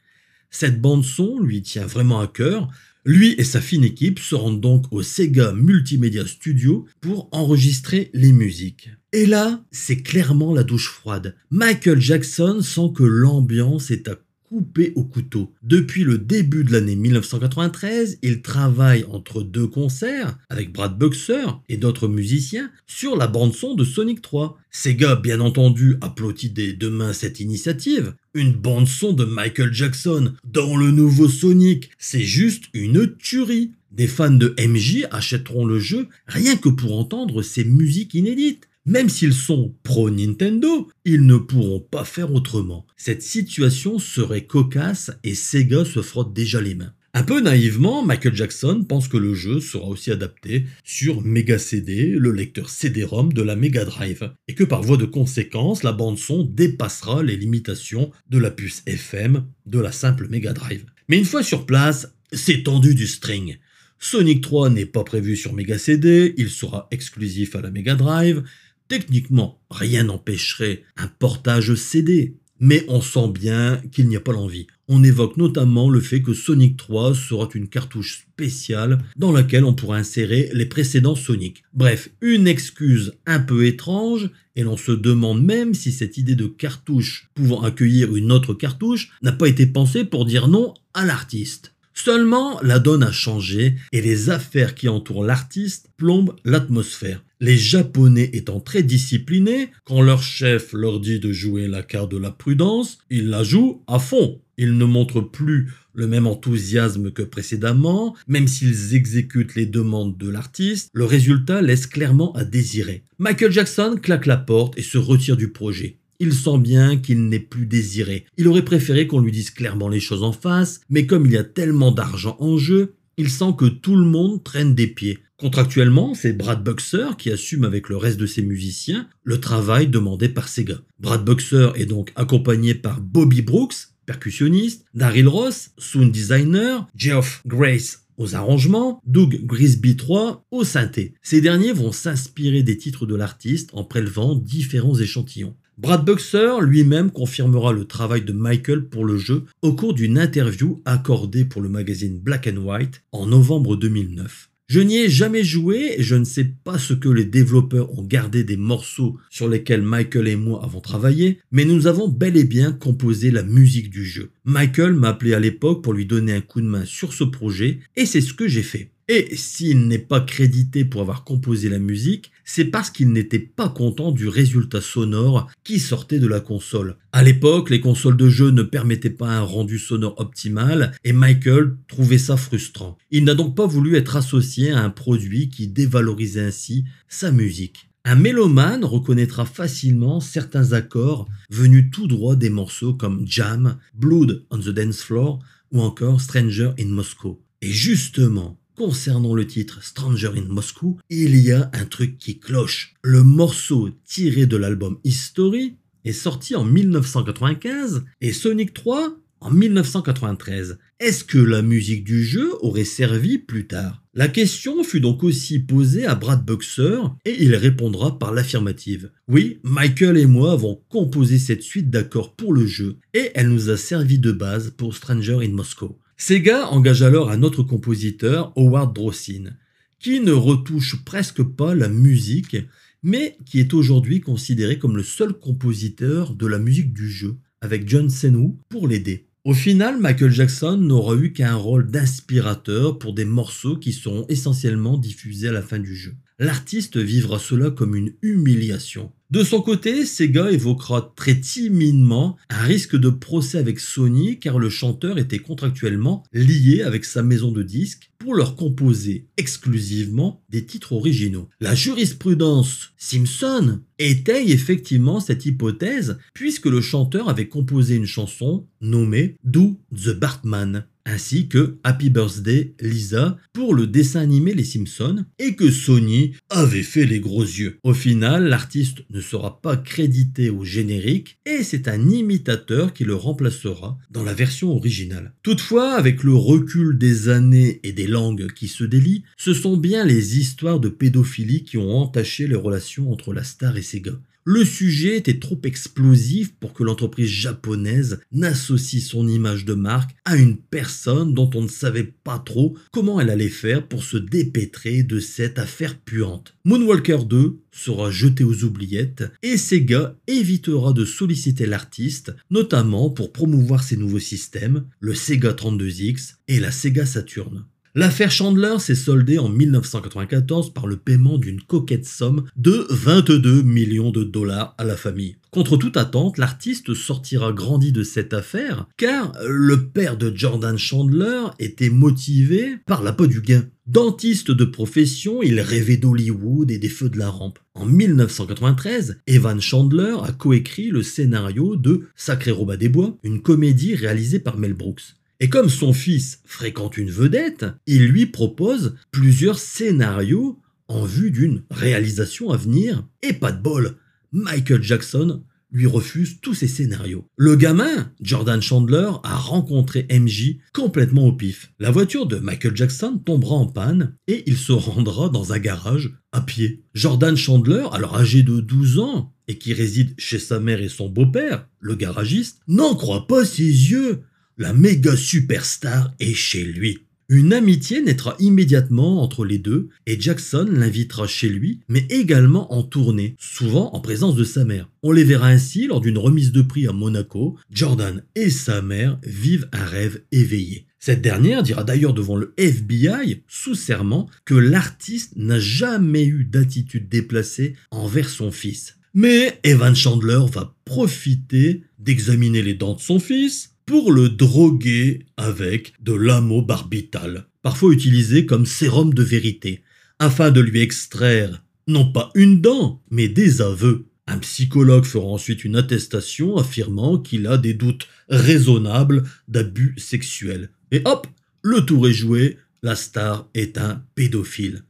Cette bande son lui tient vraiment à cœur, lui et sa fine équipe se rendent donc au Sega Multimedia Studio pour enregistrer les musiques. Et là, c'est clairement la douche froide. Michael Jackson sent que l'ambiance est à coupé au couteau. Depuis le début de l'année 1993, il travaille entre deux concerts avec Brad Buxer et d'autres musiciens sur la bande-son de Sonic 3. Sega, bien entendu, applaudit des deux mains cette initiative. Une bande-son de Michael Jackson dans le nouveau Sonic, c'est juste une tuerie. Des fans de MJ achèteront le jeu rien que pour entendre ces musiques inédites. Même s'ils sont pro Nintendo, ils ne pourront pas faire autrement. Cette situation serait cocasse et Sega se frotte déjà les mains. Un peu naïvement, Michael Jackson pense que le jeu sera aussi adapté sur Mega CD, le lecteur CD-ROM de la Mega Drive, et que par voie de conséquence, la bande son dépassera les limitations de la puce FM de la simple Mega Drive. Mais une fois sur place, c'est tendu du string. Sonic 3 n'est pas prévu sur Mega CD, il sera exclusif à la Mega Drive, Techniquement, rien n'empêcherait un portage CD, mais on sent bien qu'il n'y a pas l'envie. On évoque notamment le fait que Sonic 3 sera une cartouche spéciale dans laquelle on pourra insérer les précédents Sonic. Bref, une excuse un peu étrange, et l'on se demande même si cette idée de cartouche pouvant accueillir une autre cartouche n'a pas été pensée pour dire non à l'artiste. Seulement, la donne a changé et les affaires qui entourent l'artiste plombent l'atmosphère. Les Japonais étant très disciplinés, quand leur chef leur dit de jouer la carte de la prudence, ils la jouent à fond. Ils ne montrent plus le même enthousiasme que précédemment, même s'ils exécutent les demandes de l'artiste, le résultat laisse clairement à désirer. Michael Jackson claque la porte et se retire du projet. Il sent bien qu'il n'est plus désiré. Il aurait préféré qu'on lui dise clairement les choses en face, mais comme il y a tellement d'argent en jeu, il sent que tout le monde traîne des pieds. Contractuellement, c'est Brad Buxer qui assume avec le reste de ses musiciens le travail demandé par Sega. Brad Buxer est donc accompagné par Bobby Brooks, percussionniste, Daryl Ross, sound designer, Geoff Grace aux arrangements, Doug Grisby III au synthé. Ces derniers vont s'inspirer des titres de l'artiste en prélevant différents échantillons. Brad Buxer lui-même confirmera le travail de Michael pour le jeu au cours d'une interview accordée pour le magazine Black and White en novembre 2009. Je n'y ai jamais joué et je ne sais pas ce que les développeurs ont gardé des morceaux sur lesquels Michael et moi avons travaillé, mais nous avons bel et bien composé la musique du jeu. Michael m'a appelé à l'époque pour lui donner un coup de main sur ce projet et c'est ce que j'ai fait. Et s'il n'est pas crédité pour avoir composé la musique, c'est parce qu'il n'était pas content du résultat sonore qui sortait de la console. À l'époque, les consoles de jeu ne permettaient pas un rendu sonore optimal et Michael trouvait ça frustrant. Il n'a donc pas voulu être associé à un produit qui dévalorisait ainsi sa musique. Un mélomane reconnaîtra facilement certains accords venus tout droit des morceaux comme Jam, Blood on the Dance Floor ou encore Stranger in Moscow. Et justement, Concernant le titre Stranger in Moscow, il y a un truc qui cloche. Le morceau tiré de l'album History est sorti en 1995 et Sonic 3 en 1993. Est-ce que la musique du jeu aurait servi plus tard? La question fut donc aussi posée à Brad Buxer et il répondra par l'affirmative. Oui, Michael et moi avons composé cette suite d'accords pour le jeu et elle nous a servi de base pour Stranger in Moscow. Sega engage alors un autre compositeur, Howard Drossin, qui ne retouche presque pas la musique, mais qui est aujourd'hui considéré comme le seul compositeur de la musique du jeu, avec John Senwu pour l'aider. Au final, Michael Jackson n'aura eu qu'un rôle d'inspirateur pour des morceaux qui seront essentiellement diffusés à la fin du jeu. L'artiste vivra cela comme une humiliation. De son côté, Sega évoquera très timidement un risque de procès avec Sony car le chanteur était contractuellement lié avec sa maison de disques pour leur composer exclusivement des titres originaux. La jurisprudence Simpson étaye effectivement cette hypothèse puisque le chanteur avait composé une chanson nommée Do the Bartman ainsi que Happy Birthday Lisa pour le dessin animé Les Simpsons et que Sony avait fait les gros yeux. Au final, l'artiste ne sera pas crédité au générique et c'est un imitateur qui le remplacera dans la version originale. Toutefois, avec le recul des années et des langues qui se délient, ce sont bien les histoires de pédophilie qui ont entaché les relations entre la star et Sega. Le sujet était trop explosif pour que l'entreprise japonaise n'associe son image de marque à une personne dont on ne savait pas trop comment elle allait faire pour se dépêtrer de cette affaire puante. Moonwalker 2 sera jeté aux oubliettes et Sega évitera de solliciter l'artiste, notamment pour promouvoir ses nouveaux systèmes, le Sega 32X et la Sega Saturn. L'affaire Chandler s'est soldée en 1994 par le paiement d'une coquette somme de 22 millions de dollars à la famille. Contre toute attente, l'artiste sortira grandi de cette affaire car le père de Jordan Chandler était motivé par la peau du gain. Dentiste de profession, il rêvait d'Hollywood et des feux de la rampe. En 1993, Evan Chandler a coécrit le scénario de Sacré Roba des Bois, une comédie réalisée par Mel Brooks. Et comme son fils fréquente une vedette, il lui propose plusieurs scénarios en vue d'une réalisation à venir. Et pas de bol, Michael Jackson lui refuse tous ses scénarios. Le gamin, Jordan Chandler, a rencontré MJ complètement au pif. La voiture de Michael Jackson tombera en panne et il se rendra dans un garage à pied. Jordan Chandler, alors âgé de 12 ans et qui réside chez sa mère et son beau-père, le garagiste, n'en croit pas ses yeux la méga superstar est chez lui. Une amitié naîtra immédiatement entre les deux et Jackson l'invitera chez lui, mais également en tournée, souvent en présence de sa mère. On les verra ainsi lors d'une remise de prix à Monaco. Jordan et sa mère vivent un rêve éveillé. Cette dernière dira d'ailleurs devant le FBI, sous serment, que l'artiste n'a jamais eu d'attitude déplacée envers son fils. Mais Evan Chandler va profiter d'examiner les dents de son fils, pour le droguer avec de l'amobarbital, parfois utilisé comme sérum de vérité, afin de lui extraire non pas une dent, mais des aveux. Un psychologue fera ensuite une attestation affirmant qu'il a des doutes raisonnables d'abus sexuels. Et hop, le tour est joué, la star est un pédophile.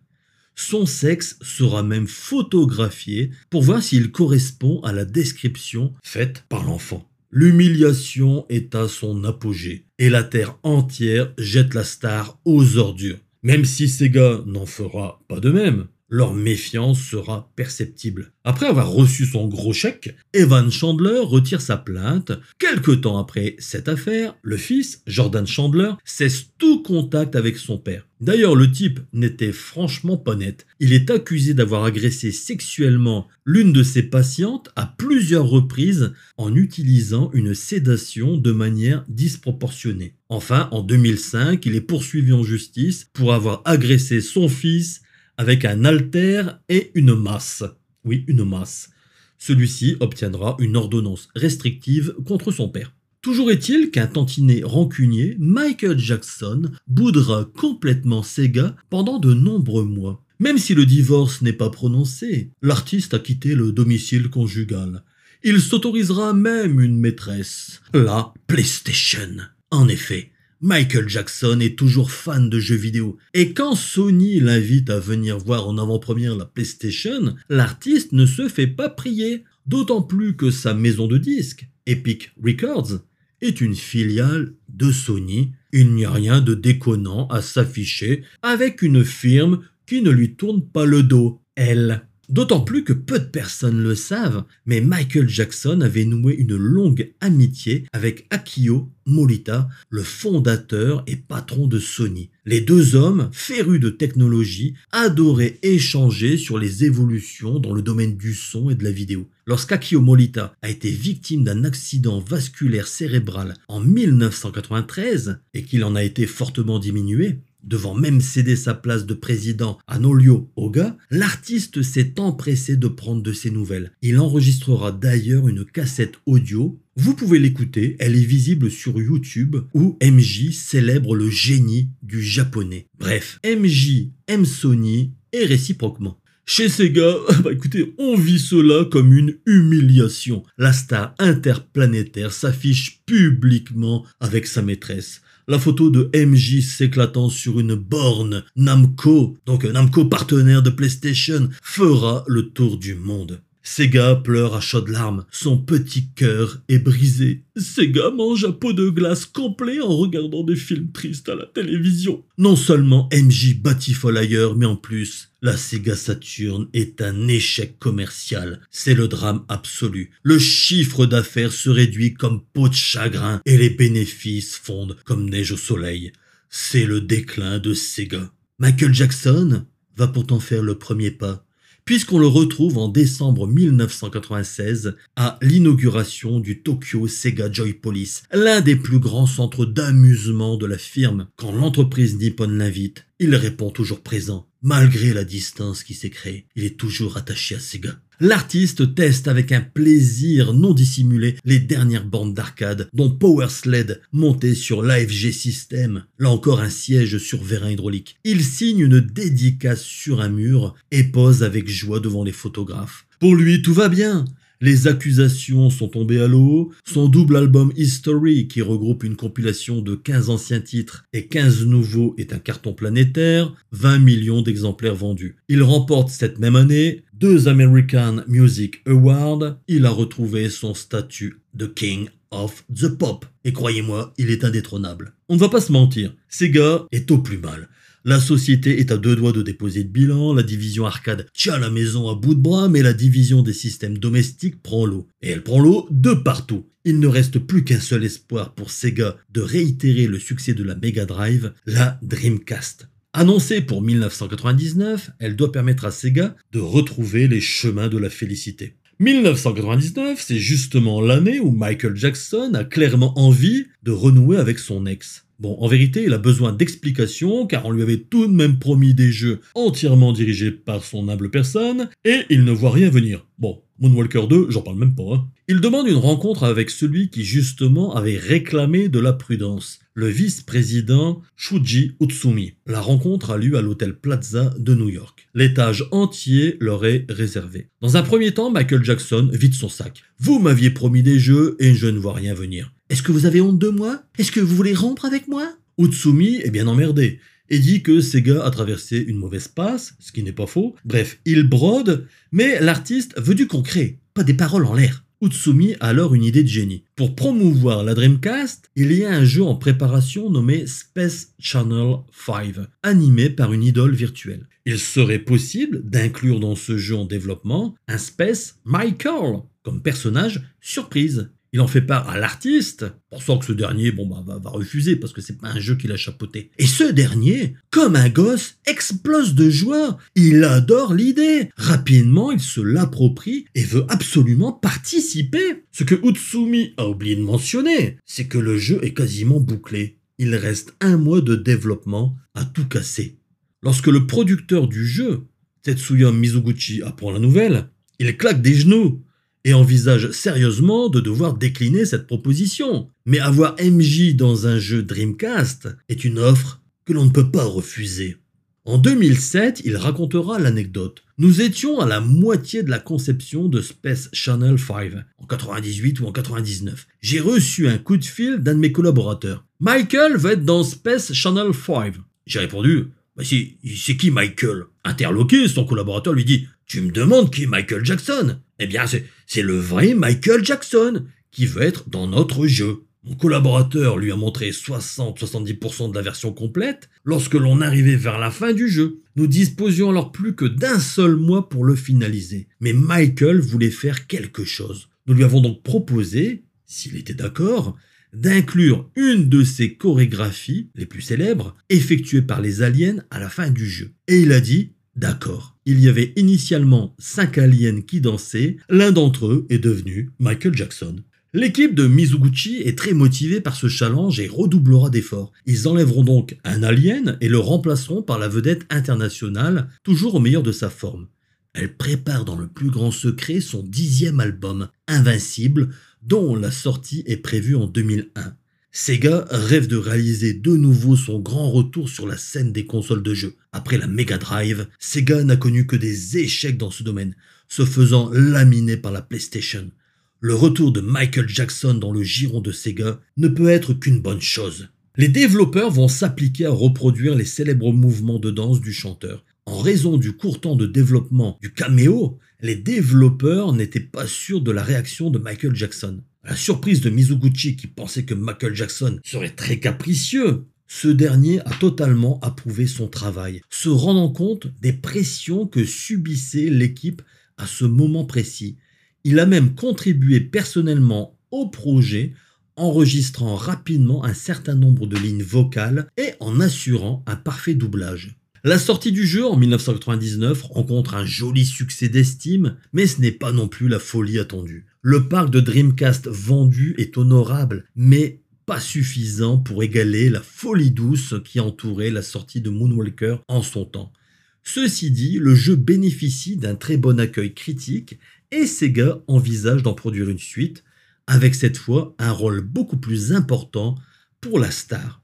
Son sexe sera même photographié pour voir s'il correspond à la description faite par l'enfant. L'humiliation est à son apogée et la terre entière jette la star aux ordures. Même si Sega n'en fera pas de même, leur méfiance sera perceptible. Après avoir reçu son gros chèque, Evan Chandler retire sa plainte. Quelque temps après cette affaire, le fils, Jordan Chandler, cesse tout contact avec son père. D'ailleurs, le type n'était franchement pas net. Il est accusé d'avoir agressé sexuellement l'une de ses patientes à plusieurs reprises en utilisant une sédation de manière disproportionnée. Enfin, en 2005, il est poursuivi en justice pour avoir agressé son fils avec un alter et une masse. Oui, une masse. Celui-ci obtiendra une ordonnance restrictive contre son père. Toujours est-il qu'un tantinet rancunier, Michael Jackson, boudera complètement Sega pendant de nombreux mois. Même si le divorce n'est pas prononcé, l'artiste a quitté le domicile conjugal. Il s'autorisera même une maîtresse, la PlayStation. En effet, Michael Jackson est toujours fan de jeux vidéo. Et quand Sony l'invite à venir voir en avant-première la PlayStation, l'artiste ne se fait pas prier. D'autant plus que sa maison de disques, Epic Records, est une filiale de Sony. Il n'y a rien de déconnant à s'afficher avec une firme qui ne lui tourne pas le dos, elle. D'autant plus que peu de personnes le savent, mais Michael Jackson avait noué une longue amitié avec Akio Morita, le fondateur et patron de Sony. Les deux hommes, férus de technologie, adoraient échanger sur les évolutions dans le domaine du son et de la vidéo. Lorsqu'Akio Morita a été victime d'un accident vasculaire cérébral en 1993 et qu'il en a été fortement diminué, devant même céder sa place de président à Nolio Oga, l'artiste s'est empressé de prendre de ses nouvelles. Il enregistrera d'ailleurs une cassette audio. Vous pouvez l'écouter, elle est visible sur YouTube où MJ célèbre le génie du japonais. Bref, MJ aime Sony et réciproquement. Chez Sega, [LAUGHS] bah écoutez, on vit cela comme une humiliation. La star interplanétaire s'affiche publiquement avec sa maîtresse la photo de MJ s'éclatant sur une borne Namco, donc Namco partenaire de PlayStation, fera le tour du monde. Sega pleure à chaudes larmes, son petit cœur est brisé. Sega mange un pot de glace complet en regardant des films tristes à la télévision. Non seulement MJ batifole ailleurs, mais en plus, la Sega Saturn est un échec commercial. C'est le drame absolu. Le chiffre d'affaires se réduit comme peau de chagrin et les bénéfices fondent comme neige au soleil. C'est le déclin de Sega. Michael Jackson va pourtant faire le premier pas puisqu'on le retrouve en décembre 1996 à l'inauguration du Tokyo Sega Joy Police, l'un des plus grands centres d'amusement de la firme. Quand l'entreprise Nippon l'invite, il répond toujours présent. Malgré la distance qui s'est créée, il est toujours attaché à Sega. L'artiste teste avec un plaisir non dissimulé les dernières bandes d'arcade, dont Power Sled monté sur l'AFG System, là encore un siège sur vérin hydraulique. Il signe une dédicace sur un mur et pose avec joie devant les photographes. Pour lui, tout va bien. Les accusations sont tombées à l'eau. Son double album History, qui regroupe une compilation de 15 anciens titres et 15 nouveaux, est un carton planétaire, 20 millions d'exemplaires vendus. Il remporte cette même année deux American Music Awards. Il a retrouvé son statut de King of the Pop. Et croyez-moi, il est indétrônable. On ne va pas se mentir, Sega est au plus mal. La société est à deux doigts de déposer de bilan, la division arcade tient la maison à bout de bras, mais la division des systèmes domestiques prend l'eau. Et elle prend l'eau de partout. Il ne reste plus qu'un seul espoir pour Sega de réitérer le succès de la Mega Drive, la Dreamcast. Annoncée pour 1999, elle doit permettre à Sega de retrouver les chemins de la félicité. 1999, c'est justement l'année où Michael Jackson a clairement envie de renouer avec son ex. Bon, en vérité, il a besoin d'explications car on lui avait tout de même promis des jeux entièrement dirigés par son humble personne et il ne voit rien venir. Bon, Moonwalker 2, j'en parle même pas. Hein. Il demande une rencontre avec celui qui justement avait réclamé de la prudence, le vice-président Shuji Utsumi. La rencontre a lieu à l'hôtel Plaza de New York. L'étage entier leur est réservé. Dans un premier temps, Michael Jackson vide son sac. Vous m'aviez promis des jeux et je ne vois rien venir. Est-ce que vous avez honte de moi? Est-ce que vous voulez rompre avec moi? Utsumi est bien emmerdé et dit que Sega a traversé une mauvaise passe, ce qui n'est pas faux. Bref, il brode, mais l'artiste veut du concret, pas des paroles en l'air. Utsumi a alors une idée de génie. Pour promouvoir la Dreamcast, il y a un jeu en préparation nommé Space Channel 5, animé par une idole virtuelle. Il serait possible d'inclure dans ce jeu en développement un Space Michael comme personnage surprise. Il en fait part à l'artiste, pensant que ce dernier bon, bah, va, refuser parce que c'est pas un jeu qu'il a chapeauté. Et ce dernier, comme un gosse, explose de joie. Il adore l'idée. Rapidement, il se l'approprie et veut absolument participer. Ce que Utsumi a oublié de mentionner, c'est que le jeu est quasiment bouclé. Il reste un mois de développement à tout casser. Lorsque le producteur du jeu, Tetsuya Mizuguchi, apprend la nouvelle, il claque des genoux et envisage sérieusement de devoir décliner cette proposition. Mais avoir MJ dans un jeu Dreamcast est une offre que l'on ne peut pas refuser. En 2007, il racontera l'anecdote. Nous étions à la moitié de la conception de Space Channel 5, en 98 ou en 99. J'ai reçu un coup de fil d'un de mes collaborateurs. Michael veut être dans Space Channel 5. J'ai répondu, bah c'est qui Michael? Interloqué, son collaborateur lui dit Tu me demandes qui est Michael Jackson Eh bien, c'est le vrai Michael Jackson qui veut être dans notre jeu. Mon collaborateur lui a montré 60-70% de la version complète lorsque l'on arrivait vers la fin du jeu. Nous disposions alors plus que d'un seul mois pour le finaliser. Mais Michael voulait faire quelque chose. Nous lui avons donc proposé, s'il était d'accord, d'inclure une de ses chorégraphies les plus célèbres effectuées par les aliens à la fin du jeu. Et il a dit d'accord. Il y avait initialement cinq aliens qui dansaient, l'un d'entre eux est devenu Michael Jackson. L'équipe de Mizuguchi est très motivée par ce challenge et redoublera d'efforts. Ils enlèveront donc un alien et le remplaceront par la vedette internationale, toujours au meilleur de sa forme. Elle prépare dans le plus grand secret son dixième album, Invincible, dont la sortie est prévue en 2001. Sega rêve de réaliser de nouveau son grand retour sur la scène des consoles de jeux. Après la Mega Drive, Sega n'a connu que des échecs dans ce domaine, se faisant laminer par la PlayStation. Le retour de Michael Jackson dans le giron de Sega ne peut être qu'une bonne chose. Les développeurs vont s'appliquer à reproduire les célèbres mouvements de danse du chanteur. En raison du court temps de développement du caméo, les développeurs n'étaient pas sûrs de la réaction de Michael Jackson. À la surprise de Mizuguchi qui pensait que Michael Jackson serait très capricieux, ce dernier a totalement approuvé son travail, se rendant compte des pressions que subissait l'équipe à ce moment précis. Il a même contribué personnellement au projet, enregistrant rapidement un certain nombre de lignes vocales et en assurant un parfait doublage. La sortie du jeu en 1999 rencontre un joli succès d'estime, mais ce n'est pas non plus la folie attendue. Le parc de Dreamcast vendu est honorable, mais pas suffisant pour égaler la folie douce qui entourait la sortie de Moonwalker en son temps. Ceci dit, le jeu bénéficie d'un très bon accueil critique et Sega envisage d'en produire une suite, avec cette fois un rôle beaucoup plus important pour la star.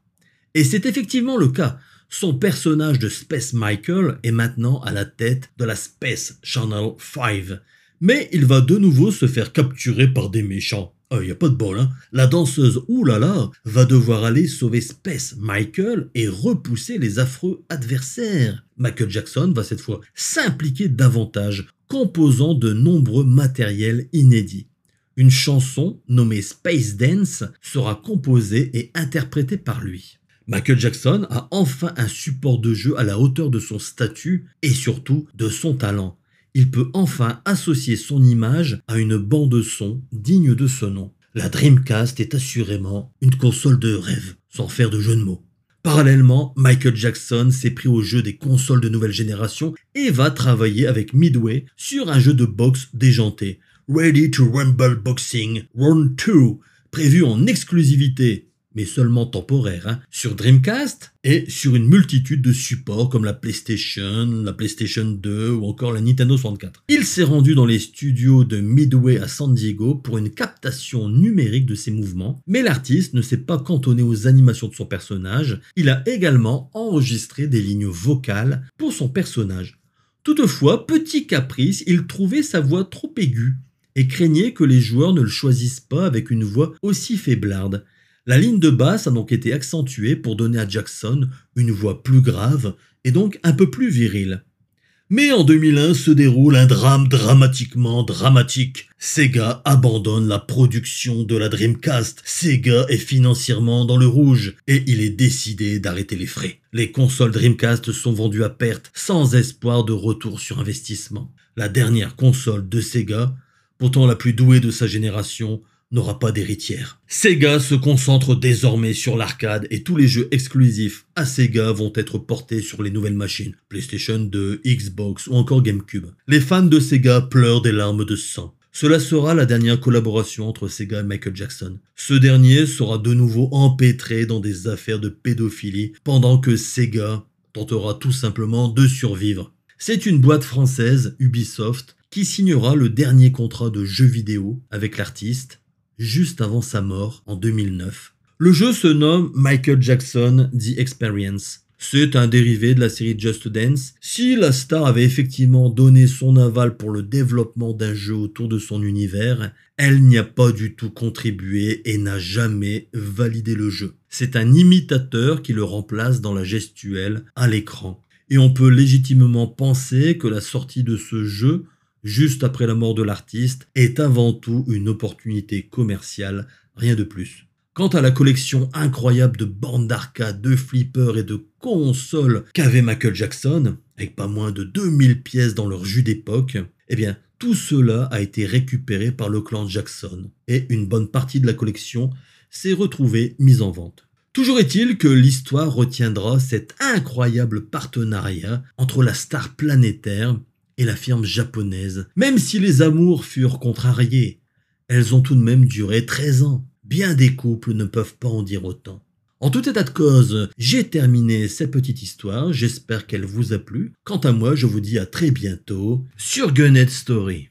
Et c'est effectivement le cas, son personnage de Space Michael est maintenant à la tête de la Space Channel 5. Mais il va de nouveau se faire capturer par des méchants. Il oh, n'y a pas de bol, hein. La danseuse oulala va devoir aller sauver Space Michael et repousser les affreux adversaires. Michael Jackson va cette fois s'impliquer davantage, composant de nombreux matériels inédits. Une chanson nommée Space Dance sera composée et interprétée par lui. Michael Jackson a enfin un support de jeu à la hauteur de son statut et surtout de son talent. Il peut enfin associer son image à une bande son digne de ce nom. La Dreamcast est assurément une console de rêve, sans faire de jeu de mots. Parallèlement, Michael Jackson s'est pris au jeu des consoles de nouvelle génération et va travailler avec Midway sur un jeu de boxe déjanté, Ready to Rumble Boxing Round 2, prévu en exclusivité seulement temporaire, hein, sur Dreamcast et sur une multitude de supports comme la PlayStation, la PlayStation 2 ou encore la Nintendo 64. Il s'est rendu dans les studios de Midway à San Diego pour une captation numérique de ses mouvements, mais l'artiste ne s'est pas cantonné aux animations de son personnage, il a également enregistré des lignes vocales pour son personnage. Toutefois, petit caprice, il trouvait sa voix trop aiguë et craignait que les joueurs ne le choisissent pas avec une voix aussi faiblarde. La ligne de basse a donc été accentuée pour donner à Jackson une voix plus grave et donc un peu plus virile. Mais en 2001 se déroule un drame dramatiquement dramatique. Sega abandonne la production de la Dreamcast. Sega est financièrement dans le rouge et il est décidé d'arrêter les frais. Les consoles Dreamcast sont vendues à perte sans espoir de retour sur investissement. La dernière console de Sega, pourtant la plus douée de sa génération, n'aura pas d'héritière. Sega se concentre désormais sur l'arcade et tous les jeux exclusifs à Sega vont être portés sur les nouvelles machines, PlayStation 2, Xbox ou encore GameCube. Les fans de Sega pleurent des larmes de sang. Cela sera la dernière collaboration entre Sega et Michael Jackson. Ce dernier sera de nouveau empêtré dans des affaires de pédophilie pendant que Sega tentera tout simplement de survivre. C'est une boîte française, Ubisoft, qui signera le dernier contrat de jeu vidéo avec l'artiste juste avant sa mort en 2009. Le jeu se nomme Michael Jackson The Experience. C'est un dérivé de la série Just Dance. Si la star avait effectivement donné son aval pour le développement d'un jeu autour de son univers, elle n'y a pas du tout contribué et n'a jamais validé le jeu. C'est un imitateur qui le remplace dans la gestuelle à l'écran. Et on peut légitimement penser que la sortie de ce jeu juste après la mort de l'artiste, est avant tout une opportunité commerciale, rien de plus. Quant à la collection incroyable de bandes d'arcade, de flippers et de consoles qu'avait Michael Jackson, avec pas moins de 2000 pièces dans leur jus d'époque, eh bien, tout cela a été récupéré par le clan Jackson, et une bonne partie de la collection s'est retrouvée mise en vente. Toujours est-il que l'histoire retiendra cet incroyable partenariat entre la star planétaire et la firme japonaise. Même si les amours furent contrariés, elles ont tout de même duré 13 ans. Bien des couples ne peuvent pas en dire autant. En tout état de cause, j'ai terminé cette petite histoire, j'espère qu'elle vous a plu. Quant à moi, je vous dis à très bientôt sur Gunnet Story.